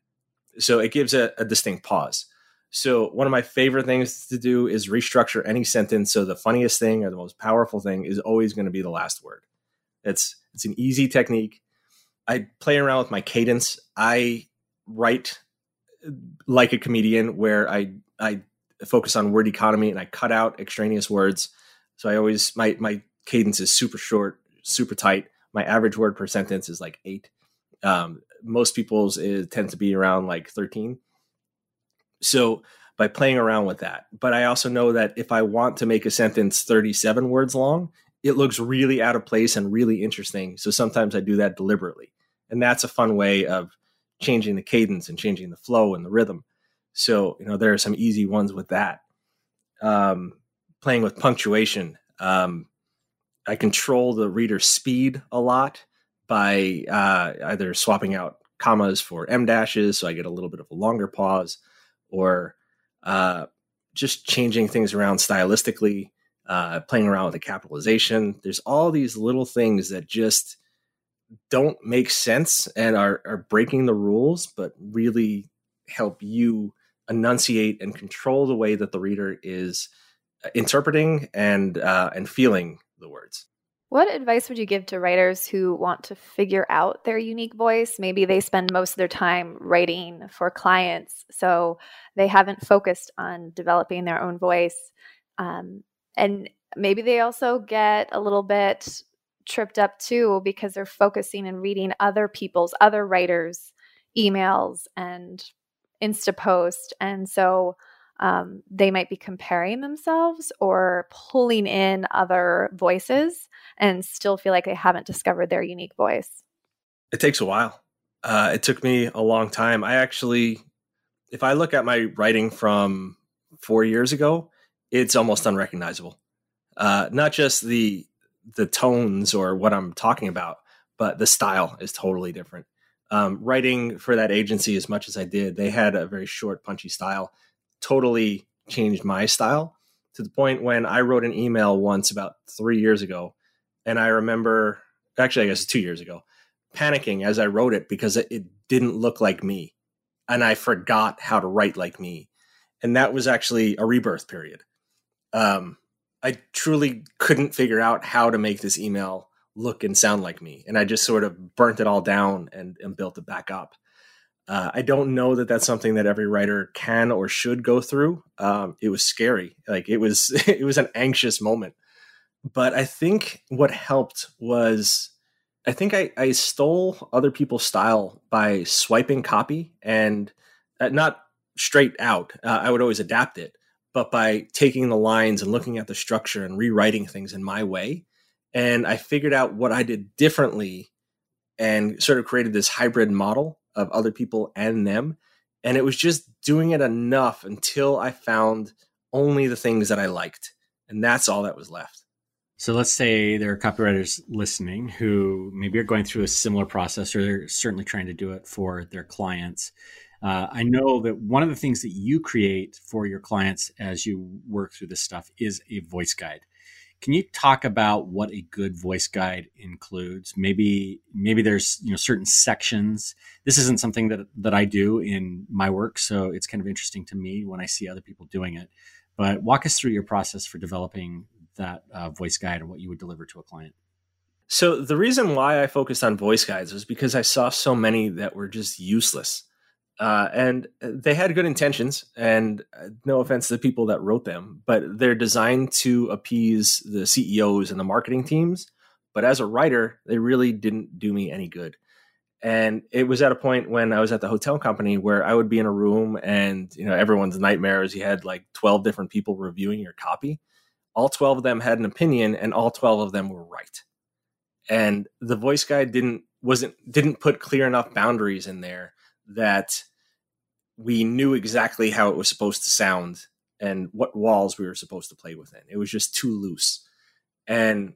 So it gives a, a distinct pause. So one of my favorite things to do is restructure any sentence so the funniest thing or the most powerful thing is always going to be the last word. It's it's an easy technique. I play around with my cadence. I write like a comedian where I I focus on word economy and I cut out extraneous words. So I always my my cadence is super short, super tight. My average word per sentence is like eight. Um, most people's it tends to be around like thirteen. So by playing around with that, but I also know that if I want to make a sentence thirty-seven words long, it looks really out of place and really interesting. So sometimes I do that deliberately and that's a fun way of changing the cadence and changing the flow and the rhythm so you know there are some easy ones with that um, playing with punctuation um, i control the reader's speed a lot by uh, either swapping out commas for em dashes so i get a little bit of a longer pause or uh, just changing things around stylistically uh, playing around with the capitalization. There's all these little things that just don't make sense and are, are breaking the rules, but really help you enunciate and control the way that the reader is uh, interpreting and uh, and feeling the words. What advice would you give to writers who want to figure out their unique voice? Maybe they spend most of their time writing for clients, so they haven't focused on developing their own voice. Um, and maybe they also get a little bit tripped up too because they're focusing and reading other people's, other writers' emails and Insta post. And so um, they might be comparing themselves or pulling in other voices and still feel like they haven't discovered their unique voice. It takes a while. Uh, it took me a long time. I actually, if I look at my writing from four years ago, it's almost unrecognizable. Uh, not just the the tones or what I'm talking about, but the style is totally different. Um, writing for that agency as much as I did, they had a very short, punchy style. Totally changed my style to the point when I wrote an email once about three years ago, and I remember, actually, I guess two years ago, panicking as I wrote it because it, it didn't look like me, and I forgot how to write like me, and that was actually a rebirth period. Um, I truly couldn't figure out how to make this email look and sound like me. And I just sort of burnt it all down and, and built it back up. Uh, I don't know that that's something that every writer can or should go through. Um, it was scary. Like it was, it was an anxious moment. But I think what helped was I think I, I stole other people's style by swiping copy and uh, not straight out. Uh, I would always adapt it, but by taking the lines and looking at the structure and rewriting things in my way. And I figured out what I did differently and sort of created this hybrid model of other people and them. And it was just doing it enough until I found only the things that I liked. And that's all that was left. So let's say there are copywriters listening who maybe are going through a similar process or they're certainly trying to do it for their clients. Uh, I know that one of the things that you create for your clients as you work through this stuff is a voice guide. Can you talk about what a good voice guide includes? Maybe maybe there's you know certain sections. This isn't something that that I do in my work, so it's kind of interesting to me when I see other people doing it. But walk us through your process for developing that uh, voice guide and what you would deliver to a client. So the reason why I focused on voice guides was because I saw so many that were just useless. Uh, and they had good intentions, and uh, no offense to the people that wrote them, but they're designed to appease the CEOs and the marketing teams. But as a writer, they really didn't do me any good. And it was at a point when I was at the hotel company where I would be in a room, and you know everyone's nightmare is you had like twelve different people reviewing your copy. All twelve of them had an opinion, and all twelve of them were right. And the voice guide didn't wasn't didn't put clear enough boundaries in there that we knew exactly how it was supposed to sound and what walls we were supposed to play within. It was just too loose. And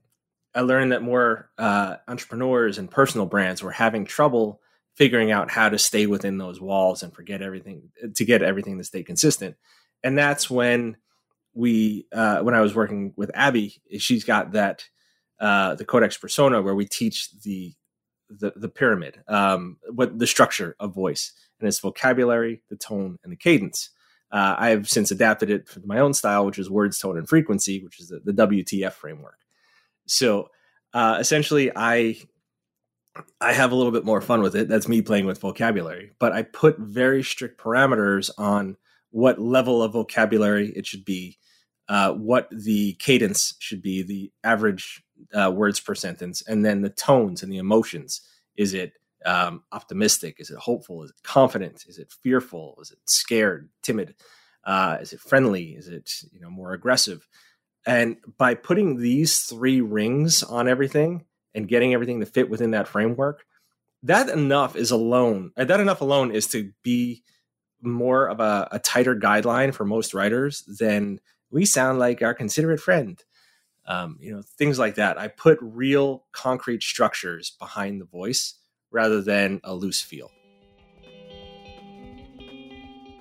I learned that more uh, entrepreneurs and personal brands were having trouble figuring out how to stay within those walls and forget everything to get everything to stay consistent. And that's when we, uh, when I was working with Abbey, she's got that uh, the Codex Persona where we teach the the, the pyramid, um, what the structure of voice and its vocabulary, the tone, and the cadence. Uh, I have since adapted it for my own style, which is words, tone, and frequency, which is the, the WTF framework. So uh, essentially, I I have a little bit more fun with it. That's me playing with vocabulary, but I put very strict parameters on what level of vocabulary it should be, uh, what the cadence should be, the average uh, words per sentence, and then the tones and the emotions. Is it um, optimistic? Is it hopeful? Is it confident? Is it fearful? Is it scared, timid? Uh, is it friendly? Is it you know more aggressive? And by putting these three rings on everything and getting everything to fit within that framework, that enough is alone. Uh, that enough alone is to be more of a, a tighter guideline for most writers than we sound like our considerate friend um, you know things like that i put real concrete structures behind the voice rather than a loose feel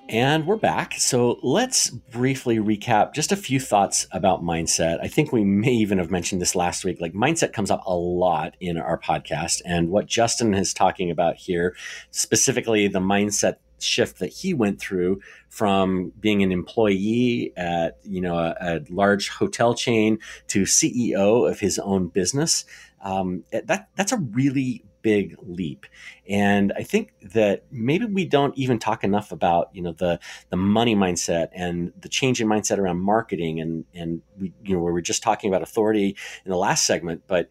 And we're back. So let's briefly recap just a few thoughts about mindset. I think we may even have mentioned this last week. Like, mindset comes up a lot in our podcast. And what Justin is talking about here, specifically the mindset shift that he went through from being an employee at you know a, a large hotel chain to CEO of his own business. Um, that that's a really big leap. And I think that maybe we don't even talk enough about, you know, the the money mindset and the change in mindset around marketing and and we you know, we were just talking about authority in the last segment, but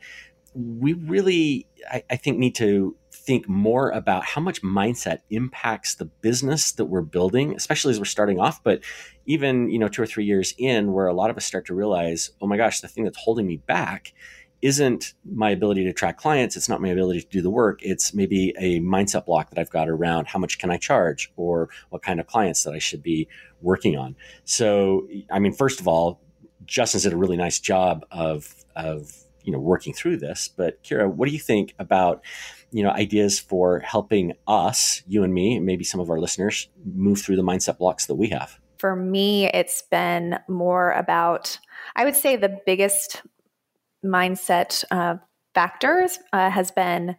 we really I, I think need to think more about how much mindset impacts the business that we're building, especially as we're starting off, but even, you know, two or three years in where a lot of us start to realize, oh my gosh, the thing that's holding me back isn't my ability to attract clients. It's not my ability to do the work. It's maybe a mindset block that I've got around how much can I charge or what kind of clients that I should be working on. So, I mean, first of all, Justin's did a really nice job of, of, you know, working through this. But Kira, what do you think about, you know, ideas for helping us, you and me, and maybe some of our listeners move through the mindset blocks that we have? For me, it's been more about, I would say the biggest mindset uh, factors uh, has been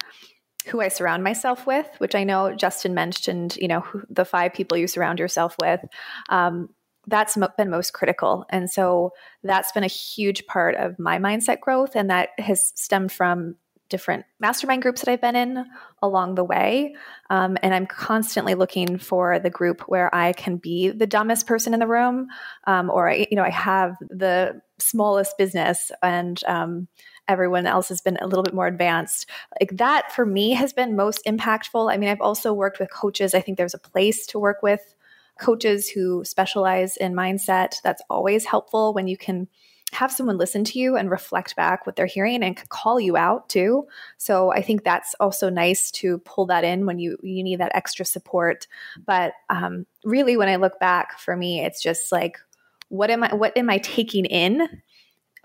who I surround myself with, which I know Justin mentioned, you know, who, the five people you surround yourself with. Um, that's been most critical. And so that's been a huge part of my mindset growth. And that has stemmed from different mastermind groups that I've been in along the way. Um, and I'm constantly looking for the group where I can be the dumbest person in the room, um, or I, you know, I have the smallest business and um, everyone else has been a little bit more advanced. Like that for me has been most impactful. I mean, I've also worked with coaches. I think there's a place to work with coaches who specialize in mindset. That's always helpful when you can have someone listen to you and reflect back what they're hearing and call you out too. So I think that's also nice to pull that in when you you need that extra support. But um, really, when I look back, for me, it's just like, what am I what am I taking in?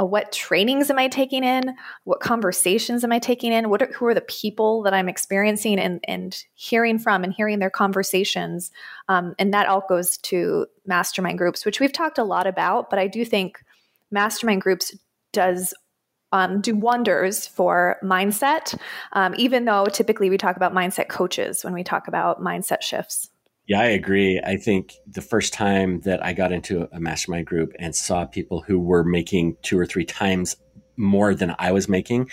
Uh, what trainings am I taking in? What conversations am I taking in? What are, who are the people that I'm experiencing and and hearing from and hearing their conversations? Um, and that all goes to mastermind groups, which we've talked a lot about. But I do think mastermind groups does um, do wonders for mindset, um, even though typically we talk about mindset coaches when we talk about mindset shifts. Yeah, I agree. I think the first time that I got into a mastermind group and saw people who were making two or three times more than I was making.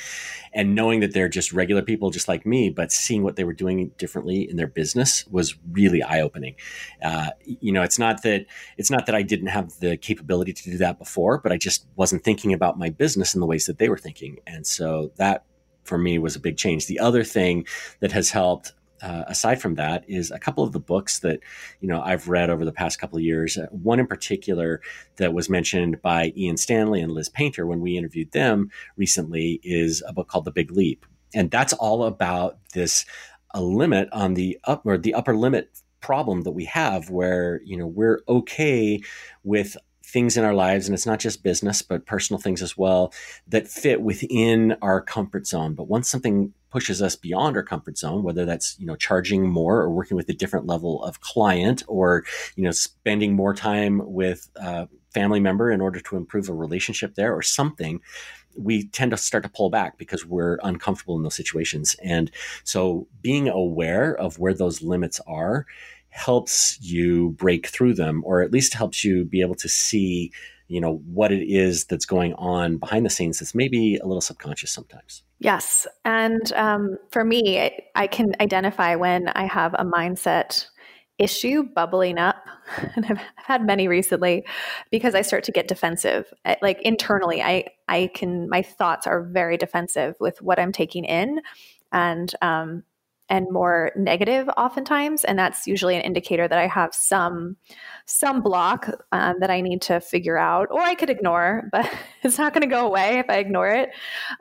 And knowing that they're just regular people just like me, but seeing what they were doing differently in their business was really eye opening. Uh, you know, it's not that it's not that I didn't have the capability to do that before, but I just wasn't thinking about my business in the ways that they were thinking. And so that for me was a big change. The other thing that has helped uh, aside from that is a couple of the books that you know I've read over the past couple of years. Uh, one in particular that was mentioned by Ian Stanley and Liz Painter when we interviewed them recently is a book called The Big Leap, and that's all about this a limit on the up or the upper limit problem that we have where you know we're okay with things in our lives, and it's not just business, but personal things as well, that fit within our comfort zone. But once something pushes us beyond our comfort zone, whether that's, you know, charging more or working with a different level of client or, you know, spending more time with a family member in order to improve a relationship there or something, we tend to start to pull back because we're uncomfortable in those situations. And so being aware of where those limits are helps you break through them or at least helps you be able to see you know what it is that's going on behind the scenes that's maybe a little subconscious sometimes. Yes. And um, for me i can identify when i have a mindset issue bubbling up and i've had many recently because i start to get defensive. Like internally i i can my thoughts are very defensive with what i'm taking in. And um, and more negative oftentimes and that's usually an indicator that i have some some block um, that i need to figure out or i could ignore but it's not going to go away if i ignore it.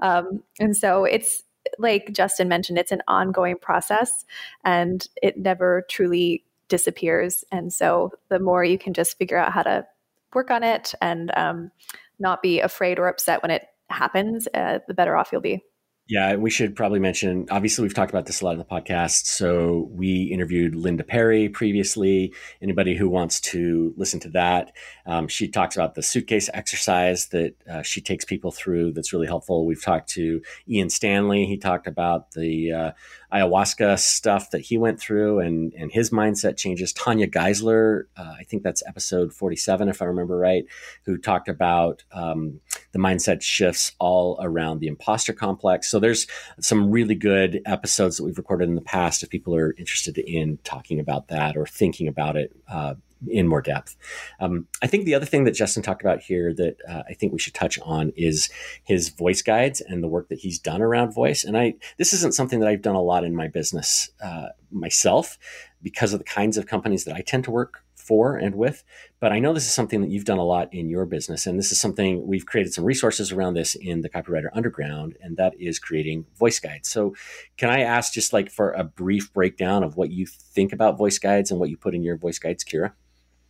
Um, and so it's like justin mentioned it's an ongoing process and it never truly disappears. And so the more you can just figure out how to work on it and um, not be afraid or upset when it happens uh, the better off you'll be Yeah, we should probably mention. Obviously, we've talked about this a lot in the podcast. So we interviewed Linda Perry previously. Anybody who wants to listen to that, um, she talks about the suitcase exercise that uh, she takes people through. That's really helpful. We've talked to Ian Stanley. He talked about the uh, ayahuasca stuff that he went through and and his mindset changes. Tanya Geisler, uh, I think that's episode forty seven, if I remember right, who talked about um, the mindset shifts all around the imposter complex. So there's some really good episodes that we've recorded in the past if people are interested in talking about that or thinking about it uh, in more depth. Um, I think the other thing that Justin talked about here that uh, I think we should touch on is his voice guides and the work that he's done around voice. And I this isn't something that I've done a lot in my business uh, myself because of the kinds of companies that I tend to work for and with. But I know this is something that you've done a lot in your business. And this is something we've created some resources around this in the Copywriter Underground, and that is creating voice guides. So, can I ask just like for a brief breakdown of what you think about voice guides and what you put in your voice guides, Kira?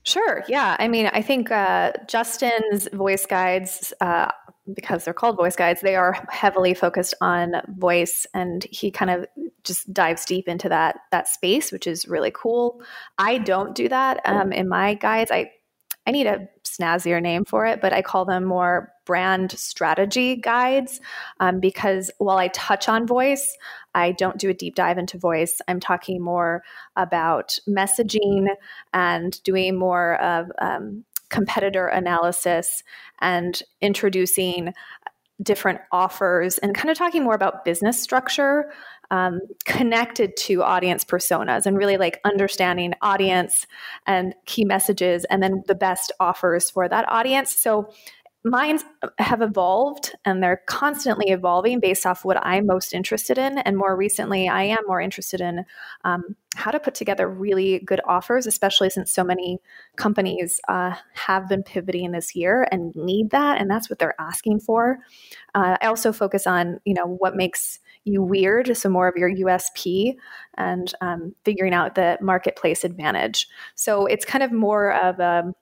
Sure. Yeah. I mean, I think uh, Justin's voice guides, uh, because they're called voice guides, they are heavily focused on voice, and he kind of just dives deep into that that space, which is really cool. I don't do that um, in my guides. I I need a snazzier name for it, but I call them more brand strategy guides um, because while I touch on voice, I don't do a deep dive into voice. I'm talking more about messaging and doing more of um, competitor analysis and introducing different offers and kind of talking more about business structure um, connected to audience personas and really like understanding audience and key messages and then the best offers for that audience. So mines have evolved and they're constantly evolving based off what I'm most interested in. And more recently, I am more interested in um, how to put together really good offers, especially since so many companies uh, have been pivoting this year and need that. And that's what they're asking for. Uh, I also focus on, you know, what makes you weird, so more of your USP, and um, figuring out the marketplace advantage. So it's kind of more of a,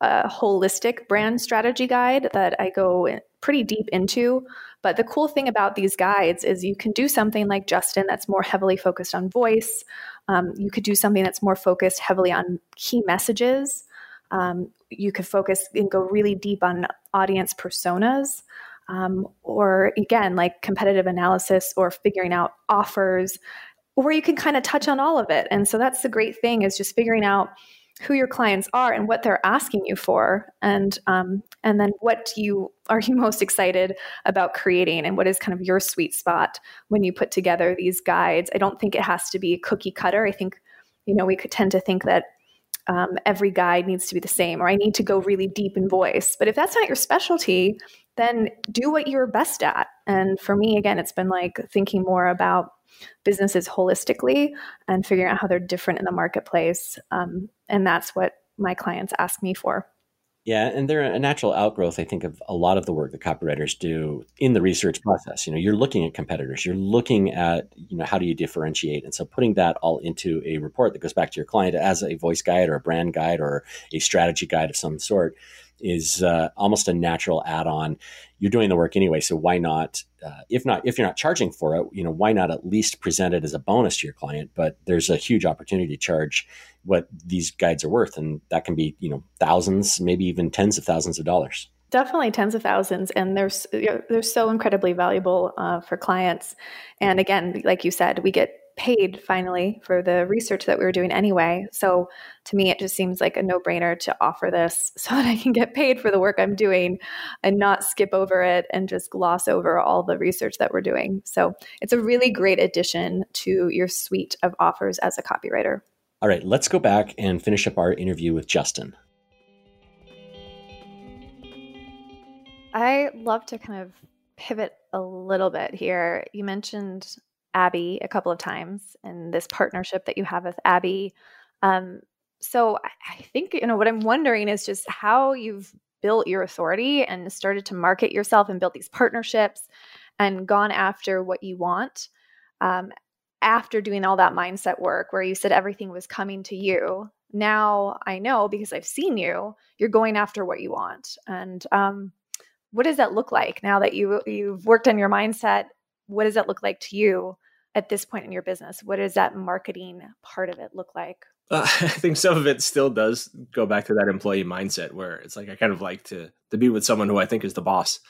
a holistic brand strategy guide that I go pretty deep into. But the cool thing about these guides is you can do something like Justin that's more heavily focused on voice. Um, you could do something that's more focused heavily on key messages. Um, you could focus and go really deep on audience personas um, or again, like competitive analysis or figuring out offers, or you can kind of touch on all of it. And so that's the great thing is just figuring out who your clients are and what they're asking you for, and um, and then what you are you most excited about creating, and what is kind of your sweet spot when you put together these guides. I don't think it has to be a cookie cutter. I think you know we could tend to think that um, every guide needs to be the same, or I need to go really deep in voice. But if that's not your specialty, then do what you're best at. And for me, again, it's been like thinking more about businesses holistically and figuring out how they're different in the marketplace. Um, and that's what my clients ask me for. Yeah, and they're a natural outgrowth, I think, of a lot of the work that copywriters do in the research process. You know, you're looking at competitors, you're looking at, you know, how do you differentiate? And so putting that all into a report that goes back to your client as a voice guide or a brand guide or a strategy guide of some sort is uh, almost a natural add-on. You're doing the work anyway, so why not? Uh, if not, if you're not charging for it, you know, why not at least present it as a bonus to your client? But there's a huge opportunity to charge what these guides are worth, and that can be, you know, thousands, maybe even tens of thousands of dollars. Definitely tens of thousands, and they're they're so incredibly valuable uh, for clients. And again, like you said, we get paid finally for the research that we were doing anyway. So to me, it just seems like a no brainer to offer this so that I can get paid for the work I'm doing and not skip over it and just gloss over all the research that we're doing. So it's a really great addition to your suite of offers as a copywriter. All right, let's go back and finish up our interview with Justin. I love to kind of pivot a little bit here. You mentioned Abbey a couple of times and this partnership that you have with Abbey. Um, so I think you know what I'm wondering is just how you've built your authority and started to market yourself and built these partnerships and gone after what you want um, after doing all that mindset work where you said everything was coming to you. Now i know because i've seen you you're going after what you want. And um, what does that look like now that you you've worked on your mindset? What does that look like to you at this point in your business? What does that marketing part of it look like? Uh, I think some of it still does go back to that employee mindset where it's like I kind of like to to be with someone who I think is the boss.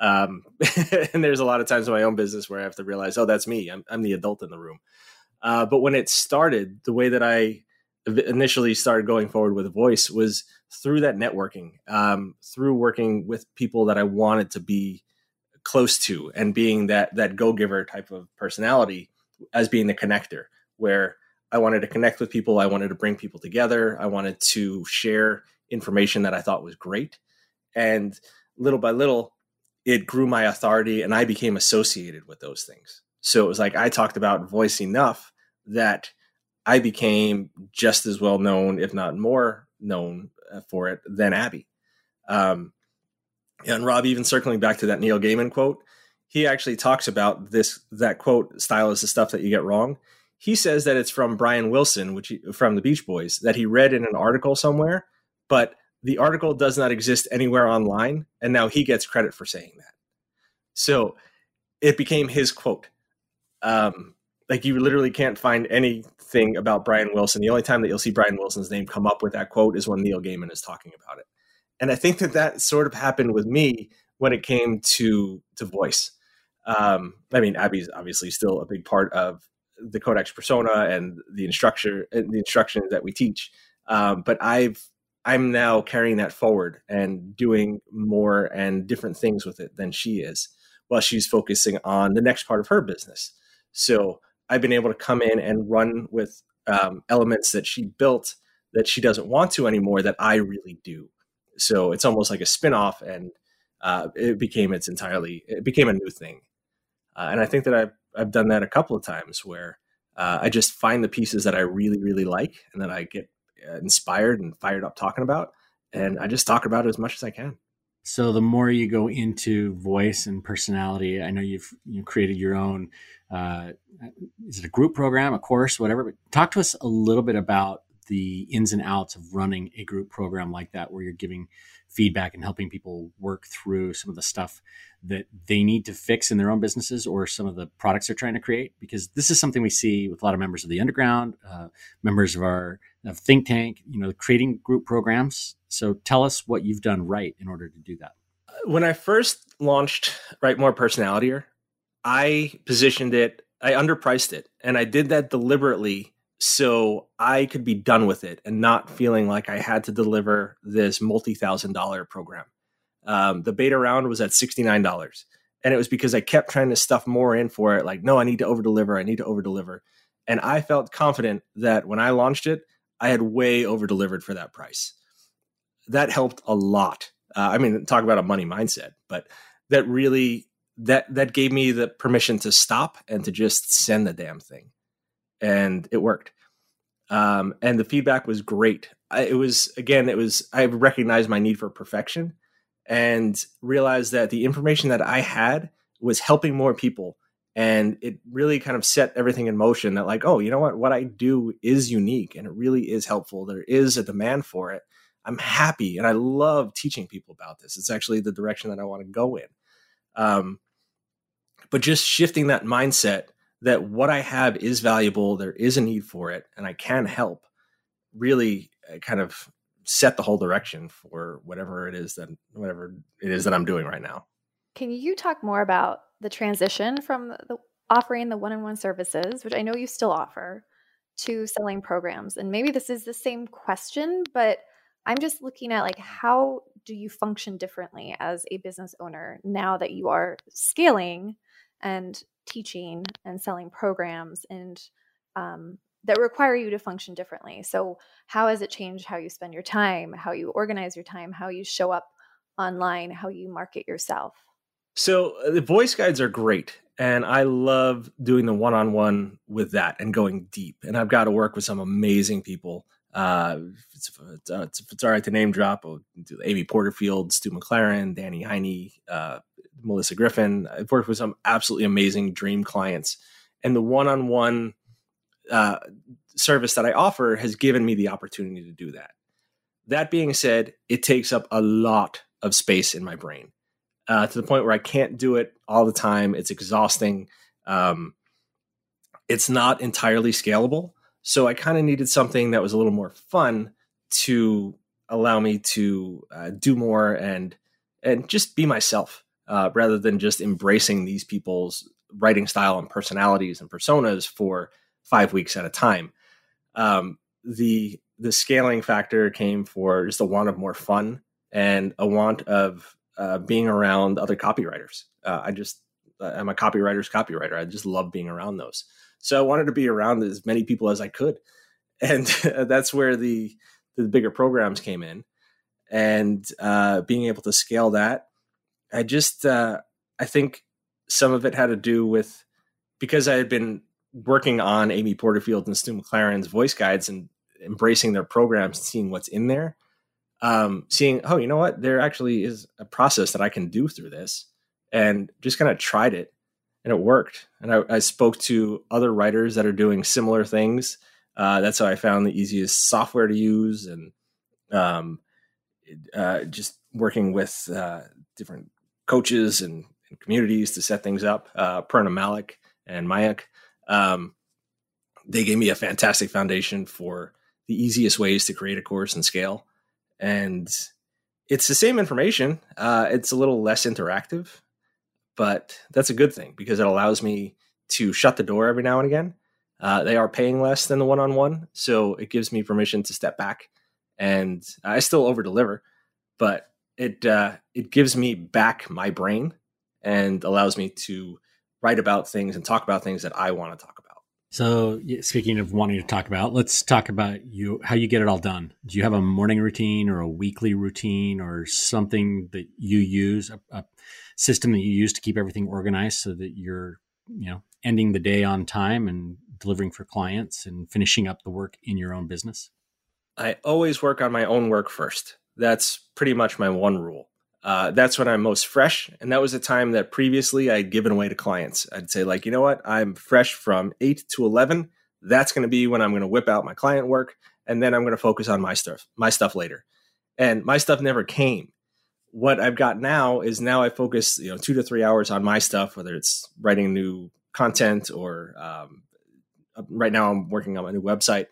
Um, and there's a lot of times in my own business where I have to realize, oh, that's me. I'm, I'm the adult in the room. Uh, but when it started, the way that I initially started going forward with voice was through that networking, um, through working with people that I wanted to be close to, and being that that go giver type of personality as being the connector, where I wanted to connect with people, I wanted to bring people together, I wanted to share information that I thought was great, and little by little, it grew my authority, and I became associated with those things. So it was like I talked about voice enough that I became just as well known, if not more known uh, for it than Abbey. Um, and Rob, even circling back to that Neil Gaiman quote, he actually talks about this that quote style is the stuff that you get wrong. He says that it's from Brian Wilson, which he, from the Beach Boys, that he read in an article somewhere, but the article does not exist anywhere online, and now he gets credit for saying that. So it became his quote. Um, like you literally can't find anything about Brian Wilson. The only time that you'll see Brian Wilson's name come up with that quote is when Neil Gaiman is talking about it. And I think that that sort of happened with me when it came to to voice. Um, I mean, Abbey's obviously still a big part of the Codex persona and the instructor and the instruction that we teach. Um, but I've I'm now carrying that forward and doing more and different things with it than she is, while she's focusing on the next part of her business. So I've been able to come in and run with um, elements that she built that she doesn't want to anymore that I really do. So it's almost like a spinoff, and uh, it became its entirely it became a new thing. Uh, and I think that I've I've done that a couple of times where uh, I just find the pieces that I really really like and that I get uh, inspired and fired up talking about, and I just talk about it as much as I can. So the more you go into voice and personality, I know you've you created your own uh, is it a group program, a course, whatever? But talk to us a little bit about the ins and outs of running a group program like that, where you're giving feedback and helping people work through some of the stuff that they need to fix in their own businesses or some of the products they're trying to create. Because this is something we see with a lot of members of the underground, uh, members of our of think tank, you know, creating group programs. So tell us what you've done right in order to do that. When I first launched Write More Personality, I positioned it, I underpriced it, and I did that deliberately so I could be done with it and not feeling like I had to deliver this multi thousand dollar program. Um, the beta round was at $69. And it was because I kept trying to stuff more in for it. Like, no, I need to over deliver. I need to over deliver. And I felt confident that when I launched it, I had way over delivered for that price. That helped a lot. Uh, I mean, talk about a money mindset, but that really that that gave me the permission to stop and to just send the damn thing and it worked. Um, and the feedback was great. I, it was again it was i recognized my need for perfection and realized that the information that i had was helping more people. And it really kind of set everything in motion that like oh you know what? What i do is unique and it really is helpful. There is a demand for it. I'm happy and i love teaching people about this. It's actually the direction that i want to go in. Um, but just shifting that mindset that what I have is valuable, there is a need for it, and I can help really uh, kind of set the whole direction for whatever it is that whatever it is that I'm doing right now. Can you talk more about the transition from the offering the one-on-one services, which I know you still offer, to selling programs? And maybe this is the same question, but I'm just looking at like how do you function differently as a business owner now that you are scaling and teaching and selling programs and um, that require you to function differently. So, how has it changed how you spend your time, how you organize your time, how you show up online, how you market yourself? So, uh, the voice guides are great. And I love doing the one on one with that and going deep. And I've got to work with some amazing people. Uh, it's, it's, uh, it's, all right to name drop Amy Porterfield, Stu McLaren, Danny Iny, uh, Melissa Griffin. I've worked with some absolutely amazing dream clients, and the one-on-one uh, service that I offer has given me the opportunity to do that. That being said, it takes up a lot of space in my brain uh, to the point where I can't do it all the time. It's exhausting. Um, it's not entirely scalable. So I kind of needed something that was a little more fun to allow me to uh, do more and and just be myself uh, rather than just embracing these people's writing style and personalities and personas for five weeks at a time. Um, the the scaling factor came for just a want of more fun and a want of uh, being around other copywriters. Uh, I just I'm a copywriter's copywriter. I just love being around those. So I wanted to be around as many people as I could, and that's where the the bigger programs came in, and uh, being able to scale that. I just uh, I think some of it had to do with because I had been working on Amy Porterfield and Stu McLaren's voice guides and embracing their programs, and seeing what's in there, um, seeing, oh, you know what, there actually is a process that I can do through this, and just kind of tried it, and it worked. And I, I, spoke to other writers that are doing similar things. Uh, that's how I found the easiest software to use, and um, uh, just working with uh, different coaches and, and, communities to set things up. Uh, Prerna Malik and Mayak. Um, they gave me a fantastic foundation for the easiest ways to create a course and scale. And it's the same information. Uh, it's a little less interactive, but that's a good thing because it allows me to shut the door every now and again. Uh, they are paying less than the one on one, so it gives me permission to step back. And I still over deliver, but it uh, it gives me back my brain and allows me to write about things and talk about things that I want to talk about. So, speaking of wanting to talk about, let's talk about you how you get it all done. Do you have a morning routine or a weekly routine or something that you use, a, a system that you use to keep everything organized so that you're, you know, ending the day on time and delivering for clients and finishing up the work in your own business? I always work on my own work first. That's pretty much my one rule uh, that's when I'm most fresh. And that was a time that previously I'd given away to clients. I'd say, like, you know what? I'm fresh from 8 to 11. That's going to be when I'm going to whip out my client work. And then I'm going to focus on my stuff, my stuff later. And my stuff never came. What I've got now is now I focus, you know, two to three hours on my stuff, whether it's writing new content or um, right now I'm working on a new website.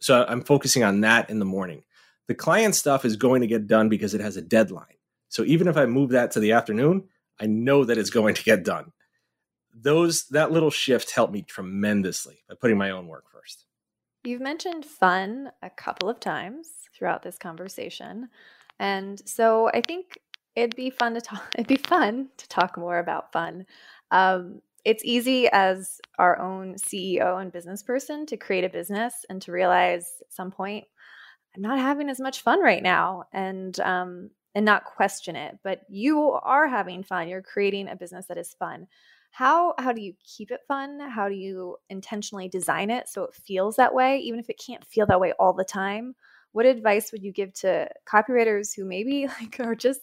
So I'm focusing on that in the morning. The client stuff is going to get done because it has a deadline so even if I move that to the afternoon, I know that it's going to get done. Those that little shift helped me tremendously by putting my own work first. You've mentioned fun a couple of times throughout this conversation. And so I think it'd be fun to talk it'd be fun to talk more about fun. Um, it's easy as our own CEO and business person to create a business and to realize at some point I'm not having as much fun right now. And um, and not question it but you are having fun. You're creating a business that is fun. How how do you keep it fun? How do you intentionally design it so it feels that way even if it can't feel that way all the time? What advice would you give to copywriters who maybe like are just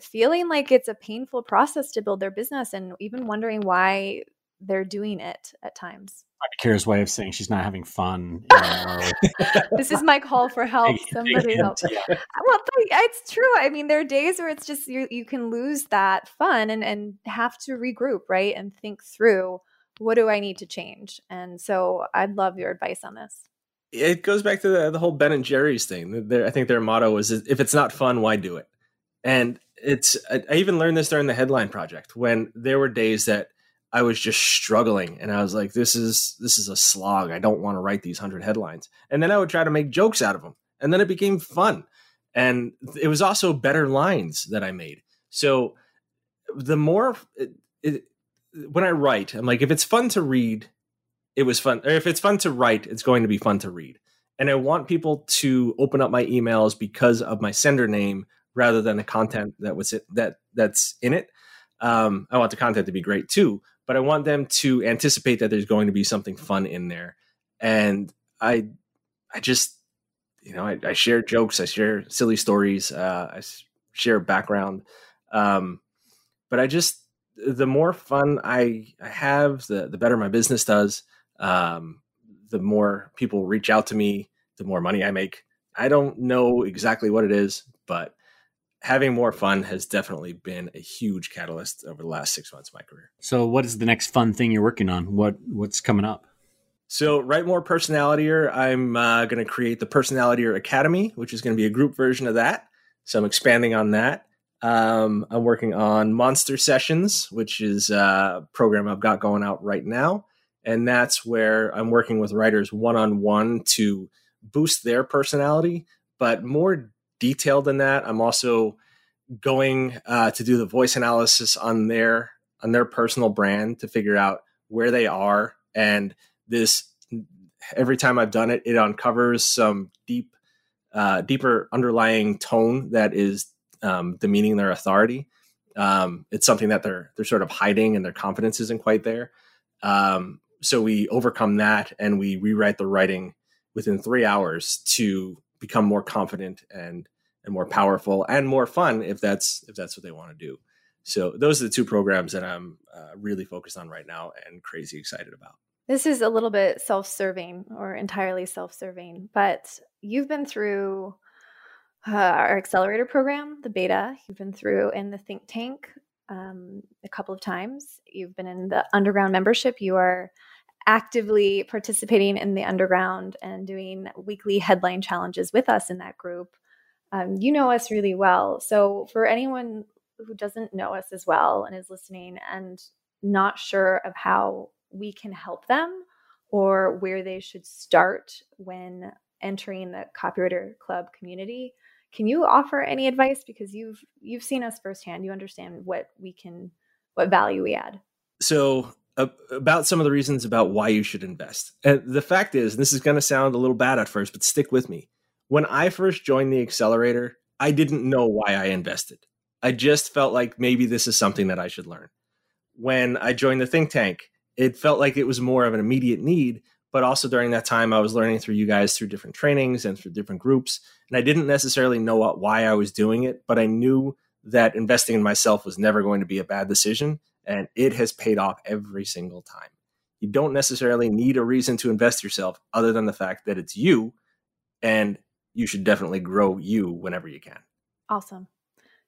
feeling like it's a painful process to build their business and even wondering why they're doing it at times Kira's way of saying she's not having fun. this is my call for help. Somebody help. Yeah. Well, it's true. I mean, there are days where it's just you, you can lose that fun and, and have to regroup, right? And think through what do I need to change? And so I'd love your advice on this. It goes back to the, the whole Ben and Jerry's thing. Their, I think their motto is if it's not fun, why do it? And it's, I, I even learned this during the headline project when there were days that I was just struggling and I was like, this is this is a slog. I don't want to write these hundred headlines. And then I would try to make jokes out of them. And then it became fun. And it was also better lines that I made. So the more it, it, when I write, I'm like, if it's fun to read, it was fun. Or if it's fun to write, it's going to be fun to read. And I want people to open up my emails because of my sender name rather than the content that was it that that's in it. Um, I want the content to be great too, but I want them to anticipate that there's going to be something fun in there. And I, I just, you know, I, I share jokes, I share silly stories, uh, I share background. Um, but I just, the more fun I, I have, the, the better my business does. Um, the more people reach out to me, the more money I make. I don't know exactly what it is, but having more fun has definitely been a huge catalyst over the last six months of my career. So, what is the next fun thing you're working on? What what's coming up? So, Write More Personalityr, I'm uh, going to create the Personalityr Academy, which is going to be a group version of that. So, I'm expanding on that. Um, I'm working on Monster Sessions, which is a program I've got going out right now. And that's where I'm working with writers one on one to boost their personality. But more detailed than that, I'm also going uh, to do the voice analysis on their on their personal brand to figure out where they are and this every time I've done it, it uncovers some deep, uh, deeper underlying tone that is um, demeaning their authority. Um, it's something that they're they're sort of hiding, and their confidence isn't quite there. Um, so we overcome that, and we rewrite the writing within three hours to become more confident and and more powerful and more fun if that's if that's what they want to do. So those are the two programs that I'm uh, really focused on right now and crazy excited about. This is a little bit self serving or entirely self serving, but you've been through uh, our accelerator program, the beta, you've been through in the think tank um, a couple of times. You've been in the underground membership. You are actively participating in the underground and doing weekly headline challenges with us in that group. Um, you know us really well. So, for anyone who doesn't know us as well and is listening and not sure of how we can help them or where they should start when entering the copywriter club community can you offer any advice? Because you've you've seen us firsthand. You understand what we can what value we add. So about some of the reasons about why you should invest. And the fact is this is going to sound a little bad at first but stick with me when i first joined the accelerator i didn't know why i invested. I just felt like maybe this is something that i should learn. When i joined the think tank it felt like it was more of an immediate need but also during that time i was learning through you guys through different trainings and through different groups and i didn't necessarily know what, why i was doing it but i knew that investing in myself was never going to be a bad decision and it has paid off every single time. You don't necessarily need a reason to invest yourself other than the fact that it's you and you should definitely grow you whenever you can awesome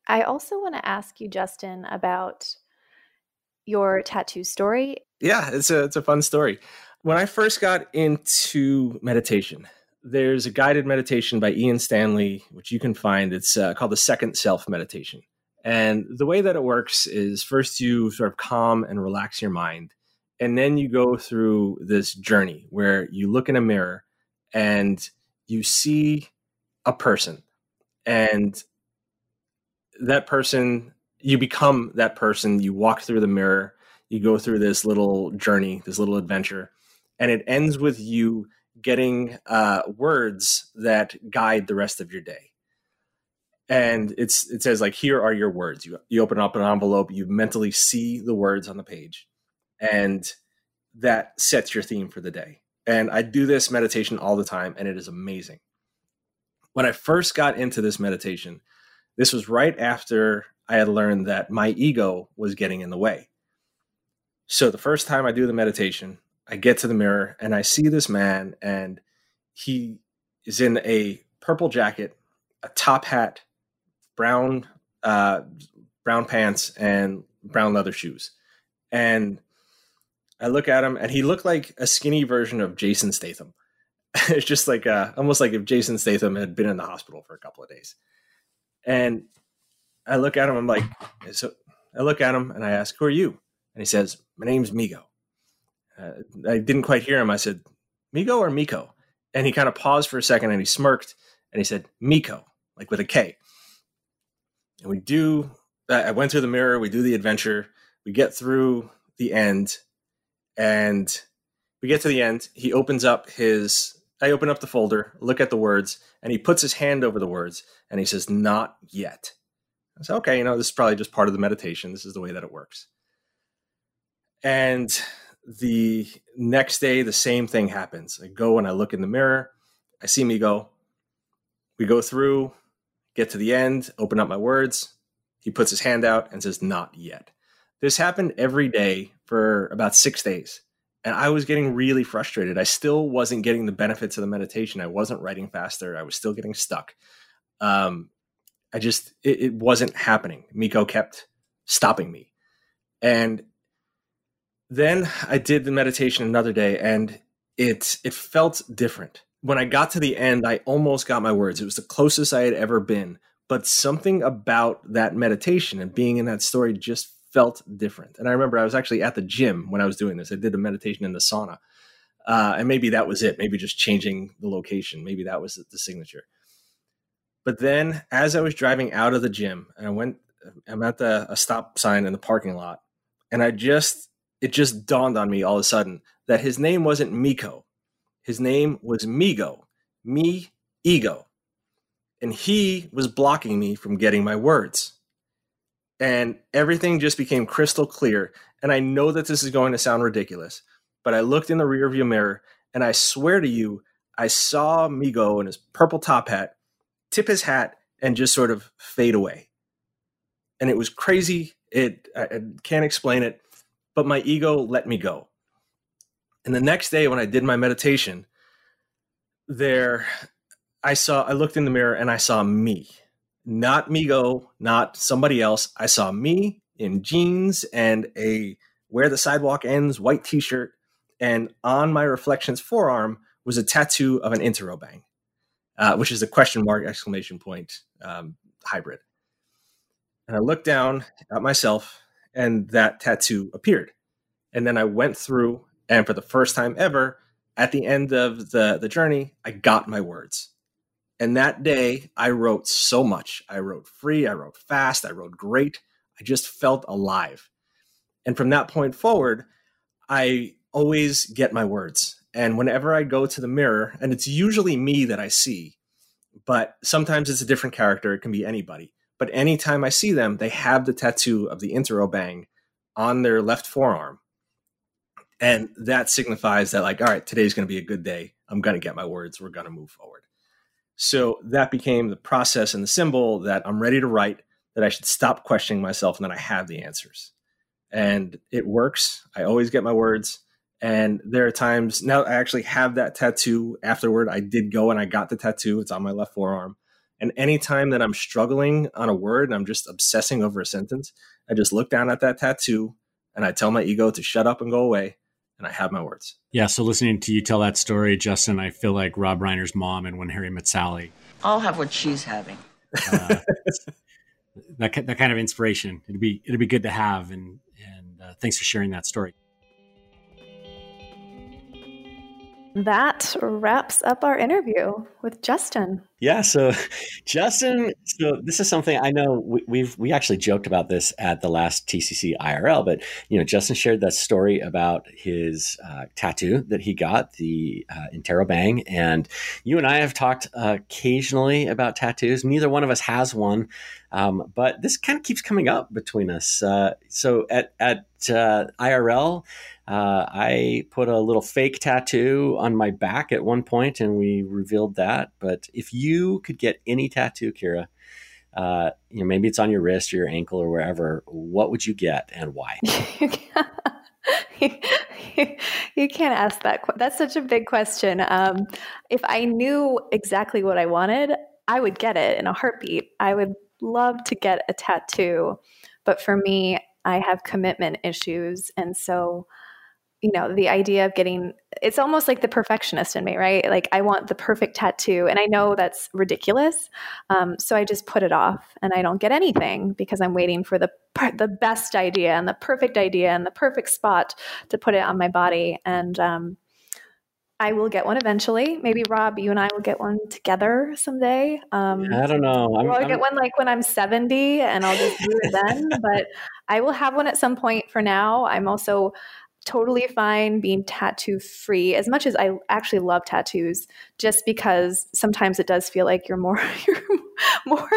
i also want to ask you justin about your tattoo story yeah, it's a it's a fun story. When I first got into meditation, there's a guided meditation by Ian Stanley, which you can find. It's uh, called the Second Self Meditation. And the way that it works is first you sort of calm and relax your mind. And then you go through this journey where you look in a mirror and you see a person. And that person, you become that person. You walk through the mirror you go through this little journey, this little adventure, and it ends with you getting uh, words that guide the rest of your day. And it's it says like here are your words. You you open up an envelope, you mentally see the words on the page, and that sets your theme for the day. And I do this meditation all the time, and it is amazing. When I first got into this meditation, this was right after I had learned that my ego was getting in the way. So the first time I do the meditation, I get to the mirror and I see this man, and he is in a purple jacket, a top hat, brown uh, brown pants, and brown leather shoes. And I look at him, and he looked like a skinny version of Jason Statham. it's just like uh, almost like if Jason Statham had been in the hospital for a couple of days. And I look at him, I'm like, so I look at him and I ask, "Who are you?" and he says, "My name's Migo." Uh, I didn't quite hear him. I said, "Migo or Miko?" And he kind of paused for a second and he smirked and he said, "Miko," like with a K. And we do. I went through the mirror. We do the adventure. We get through the end, and we get to the end. He opens up his. I open up the folder, look at the words, and he puts his hand over the words and he says, "Not yet." I said, "Okay, you know, this is probably just part of the meditation. This is the way that it works." And the next day, the same thing happens. I go and I look in the mirror. I see Migo. We go through, get to the end, open up my words. He puts his hand out and says, Not yet. This happened every day for about six days. And I was getting really frustrated. I still wasn't getting the benefits of the meditation. I wasn't writing faster. I was still getting stuck. Um, I just it, it wasn't happening. Miko kept stopping me, and then I did the meditation another day, and it it felt different. When I got to the end, I almost got my words. It was the closest I had ever been, but something about that meditation and being in that story just felt different. And I remember I was actually at the gym when I was doing this. I did the meditation in the sauna. Uh, and maybe that was it. Maybe just changing the location. Maybe that was the signature. But then, as I was driving out of the gym, and I went, I'm at the a stop sign in the parking lot, and I just, it just dawned on me all of a sudden that his name wasn't Miko, his name was Migo, me ego, and he was blocking me from getting my words, and everything just became crystal clear. And I know that this is going to sound ridiculous, but I looked in the rearview mirror and I swear to you, I saw Migo in his purple top hat tip his hat and just sort of fade away. And it was crazy. It I, I can't explain it, but my ego let me go. And the next day when I did my meditation, there I saw I looked in the mirror and I saw me. Not Migo, not somebody else. I saw me in jeans and a where the sidewalk ends white t-shirt and on my reflections forearm was a tattoo of an interrobang, uh, which is a question mark exclamation point um, hybrid. And I looked down at myself, and that tattoo appeared. And then I went through, and for the first time ever, at the end of the, the journey, I got my words. And that day, I wrote so much. I wrote free, I wrote fast, I wrote great. I just felt alive. And from that point forward, I always get my words. And whenever I go to the mirror, and it's usually me that I see, but sometimes it's a different character, it can be anybody. But anytime I see them, they have the tattoo of the interrobang on their left forearm. And that signifies that, like, all right, today's going to be a good day. I'm going to get my words. We're going to move forward. So that became the process and the symbol that I'm ready to write, that I should stop questioning myself and that I have the answers. And it works. I always get my words. And there are times now I actually have that tattoo afterward. I did go and I got the tattoo. It's on my left forearm. And anytime that I'm struggling on a word and I'm just obsessing over a sentence, I just look down at that tattoo and I tell my ego to shut up and go away. And I have my words. Yeah. So listening to you tell that story, Justin, I feel like Rob Reiner's mom and When Harry Met Sally. I'll have what she's having. Uh, that, that kind of inspiration. It'd be, it'd be good to have. And, and uh, thanks for sharing that story. That wraps up our interview with Justin. Yeah, so Justin, so this is something I know we, we've we actually joked about this at the last TCC IRL, but you know Justin shared that story about his uh, tattoo that he got, the uh, Interrobang, and you and I have talked occasionally about tattoos. Neither one of us has one, um, but this kind of keeps coming up between us. Uh, so at at uh, IRL. Uh, I put a little fake tattoo on my back at one point, and we revealed that. But if you could get any tattoo, Kira, uh, you know, maybe it's on your wrist or your ankle or wherever, what would you get and why? you can't ask that. That's such a big question. Um, if I knew exactly what I wanted, I would get it in a heartbeat. I would love to get a tattoo, but for me, I have commitment issues, and so you know the idea of getting it's almost like the perfectionist in me right like i want the perfect tattoo and i know that's ridiculous um, so i just put it off and i don't get anything because i'm waiting for the the best idea and the perfect idea and the perfect spot to put it on my body and um, I will get one eventually. Maybe Rob, you and I will get one together someday. Um, I don't know. I'm, I'll get one like when I'm 70 and I'll just do it then. but I will have one at some point for now. I'm also totally fine being tattoo free as much as I actually love tattoos just because sometimes it does feel like you're more you're more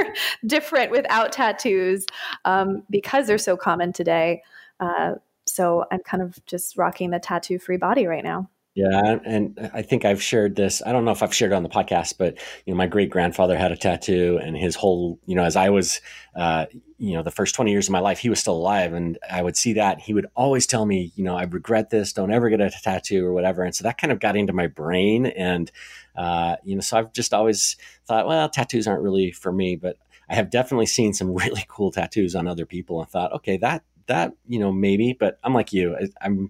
different without tattoos um, because they're so common today. Uh, so I'm kind of just rocking the tattoo free body right now yeah, and I think I've shared this. I don't know if I've shared it on the podcast, but you know, my great grandfather had a tattoo, and his whole, you know, as I was, uh, you know, the first twenty years of my life, he was still alive, and I would see that. He would always tell me, you know, I regret this. Don't ever get a tattoo or whatever. And so that kind of got into my brain, and uh, you know, so I've just always thought, well, tattoos aren't really for me, but I have definitely seen some really cool tattoos on other people and thought, okay, that that you know maybe, but I'm like you, I, I'm.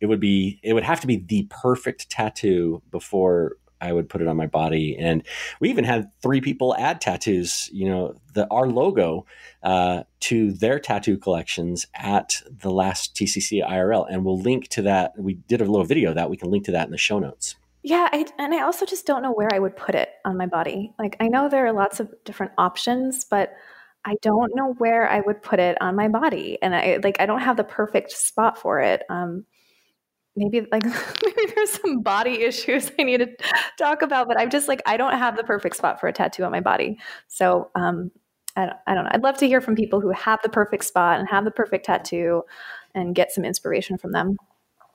It would be it would have to be the perfect tattoo before I would put it on my body. And we even had three people add tattoos, you know, the our logo uh, to their tattoo collections at the last TCC IRL. And we'll link to that. We did a little video that we can link to that in the show notes. Yeah, I, and I also just don't know where I would put it on my body. Like I know there are lots of different options, but I don't know where I would put it on my body, and I like I don't have the perfect spot for it. Um, maybe like maybe there's some body issues I need to talk about, but I'm just like I don't have the perfect spot for a tattoo on my body. So um, I, don't, I don't know. I'd love to hear from people who have the perfect spot and have the perfect tattoo, and get some inspiration from them.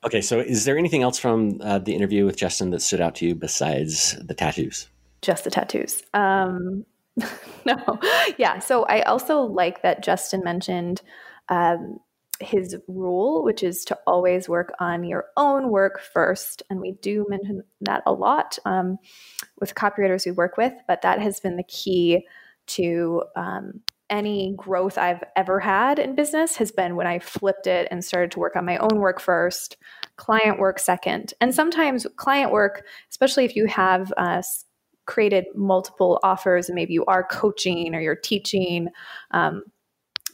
Okay, so is there anything else from uh, the interview with Justin that stood out to you besides the tattoos? Just the tattoos. Um, no, yeah. So I also like that Justin mentioned. Um, his rule, which is to always work on your own work first. And we do mention that a lot um, with copywriters we work with, but that has been the key to um, any growth I've ever had in business has been when I flipped it and started to work on my own work first, client work second. And sometimes client work, especially if you have uh, created multiple offers and maybe you are coaching or you're teaching, um,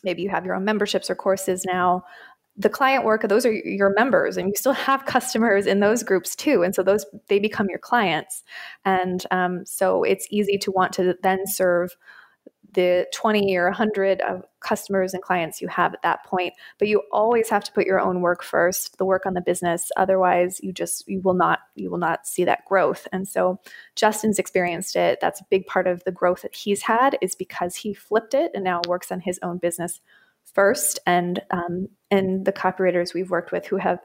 maybe you have your own memberships or courses now. The client work those are your members and you still have customers in those groups too and so those they become your clients. And um, so it's easy to want to then serve the 20 or 100 of customers and clients you have at that point but you always have to put your own work first the work on the business. Otherwise you just you will not you will not see that growth. And so justin's experienced it. That's a big part of the growth that he's had is because he flipped it and now works on his own business first. And um, and the copywriters we've worked with who have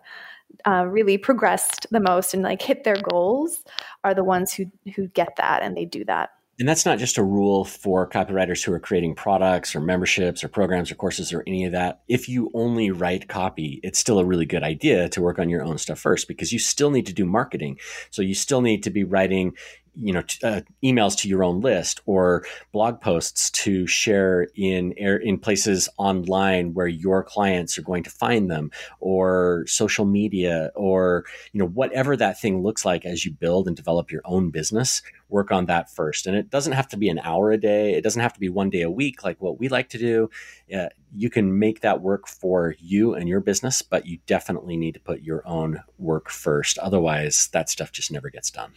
uh, really progressed the most and like hit their goals are the ones who who get that and they do that and that's not just a rule for copywriters who are creating products or memberships or programs or courses or any of that. If you only write copy, it's still a really good idea to work on your own stuff first because you still need to do marketing. So you still need to be writing you know, t- uh, emails to your own list or blog posts to share in air, in places online where your clients are going to find them, or social media, or you know, whatever that thing looks like as you build and develop your own business. Work on that first, and it doesn't have to be an hour a day. It doesn't have to be one day a week, like what we like to do. Uh, you can make that work for you and your business, but you definitely need to put your own work first. Otherwise, that stuff just never gets done.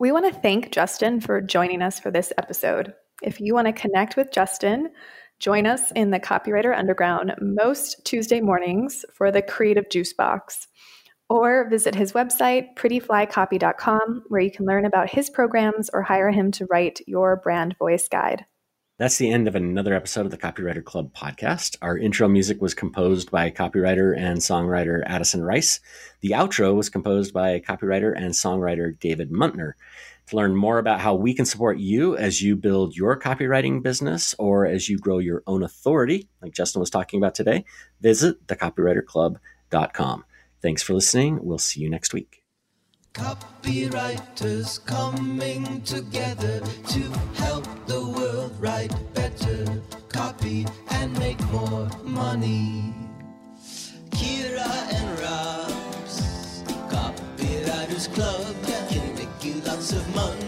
We want to thank Justin for joining us for this episode. If you want to connect with Justin, join us in the Copywriter Underground most Tuesday mornings for the Creative Juice Box. Or visit his website, prettyflycopy.com, where you can learn about his programs or hire him to write your brand voice guide. That's the end of another episode of the Copywriter Club podcast. Our intro music was composed by copywriter and songwriter Addison Rice. The outro was composed by copywriter and songwriter David Muntner. To learn more about how we can support you as you build your copywriting business or as you grow your own authority, like Justin was talking about today, visit thecopywriterclub.com. Thanks for listening. We'll see you next week. Copywriters coming together to help the world write better copy and make more money. Kira and Rob's Copywriters Club can make you lots of money.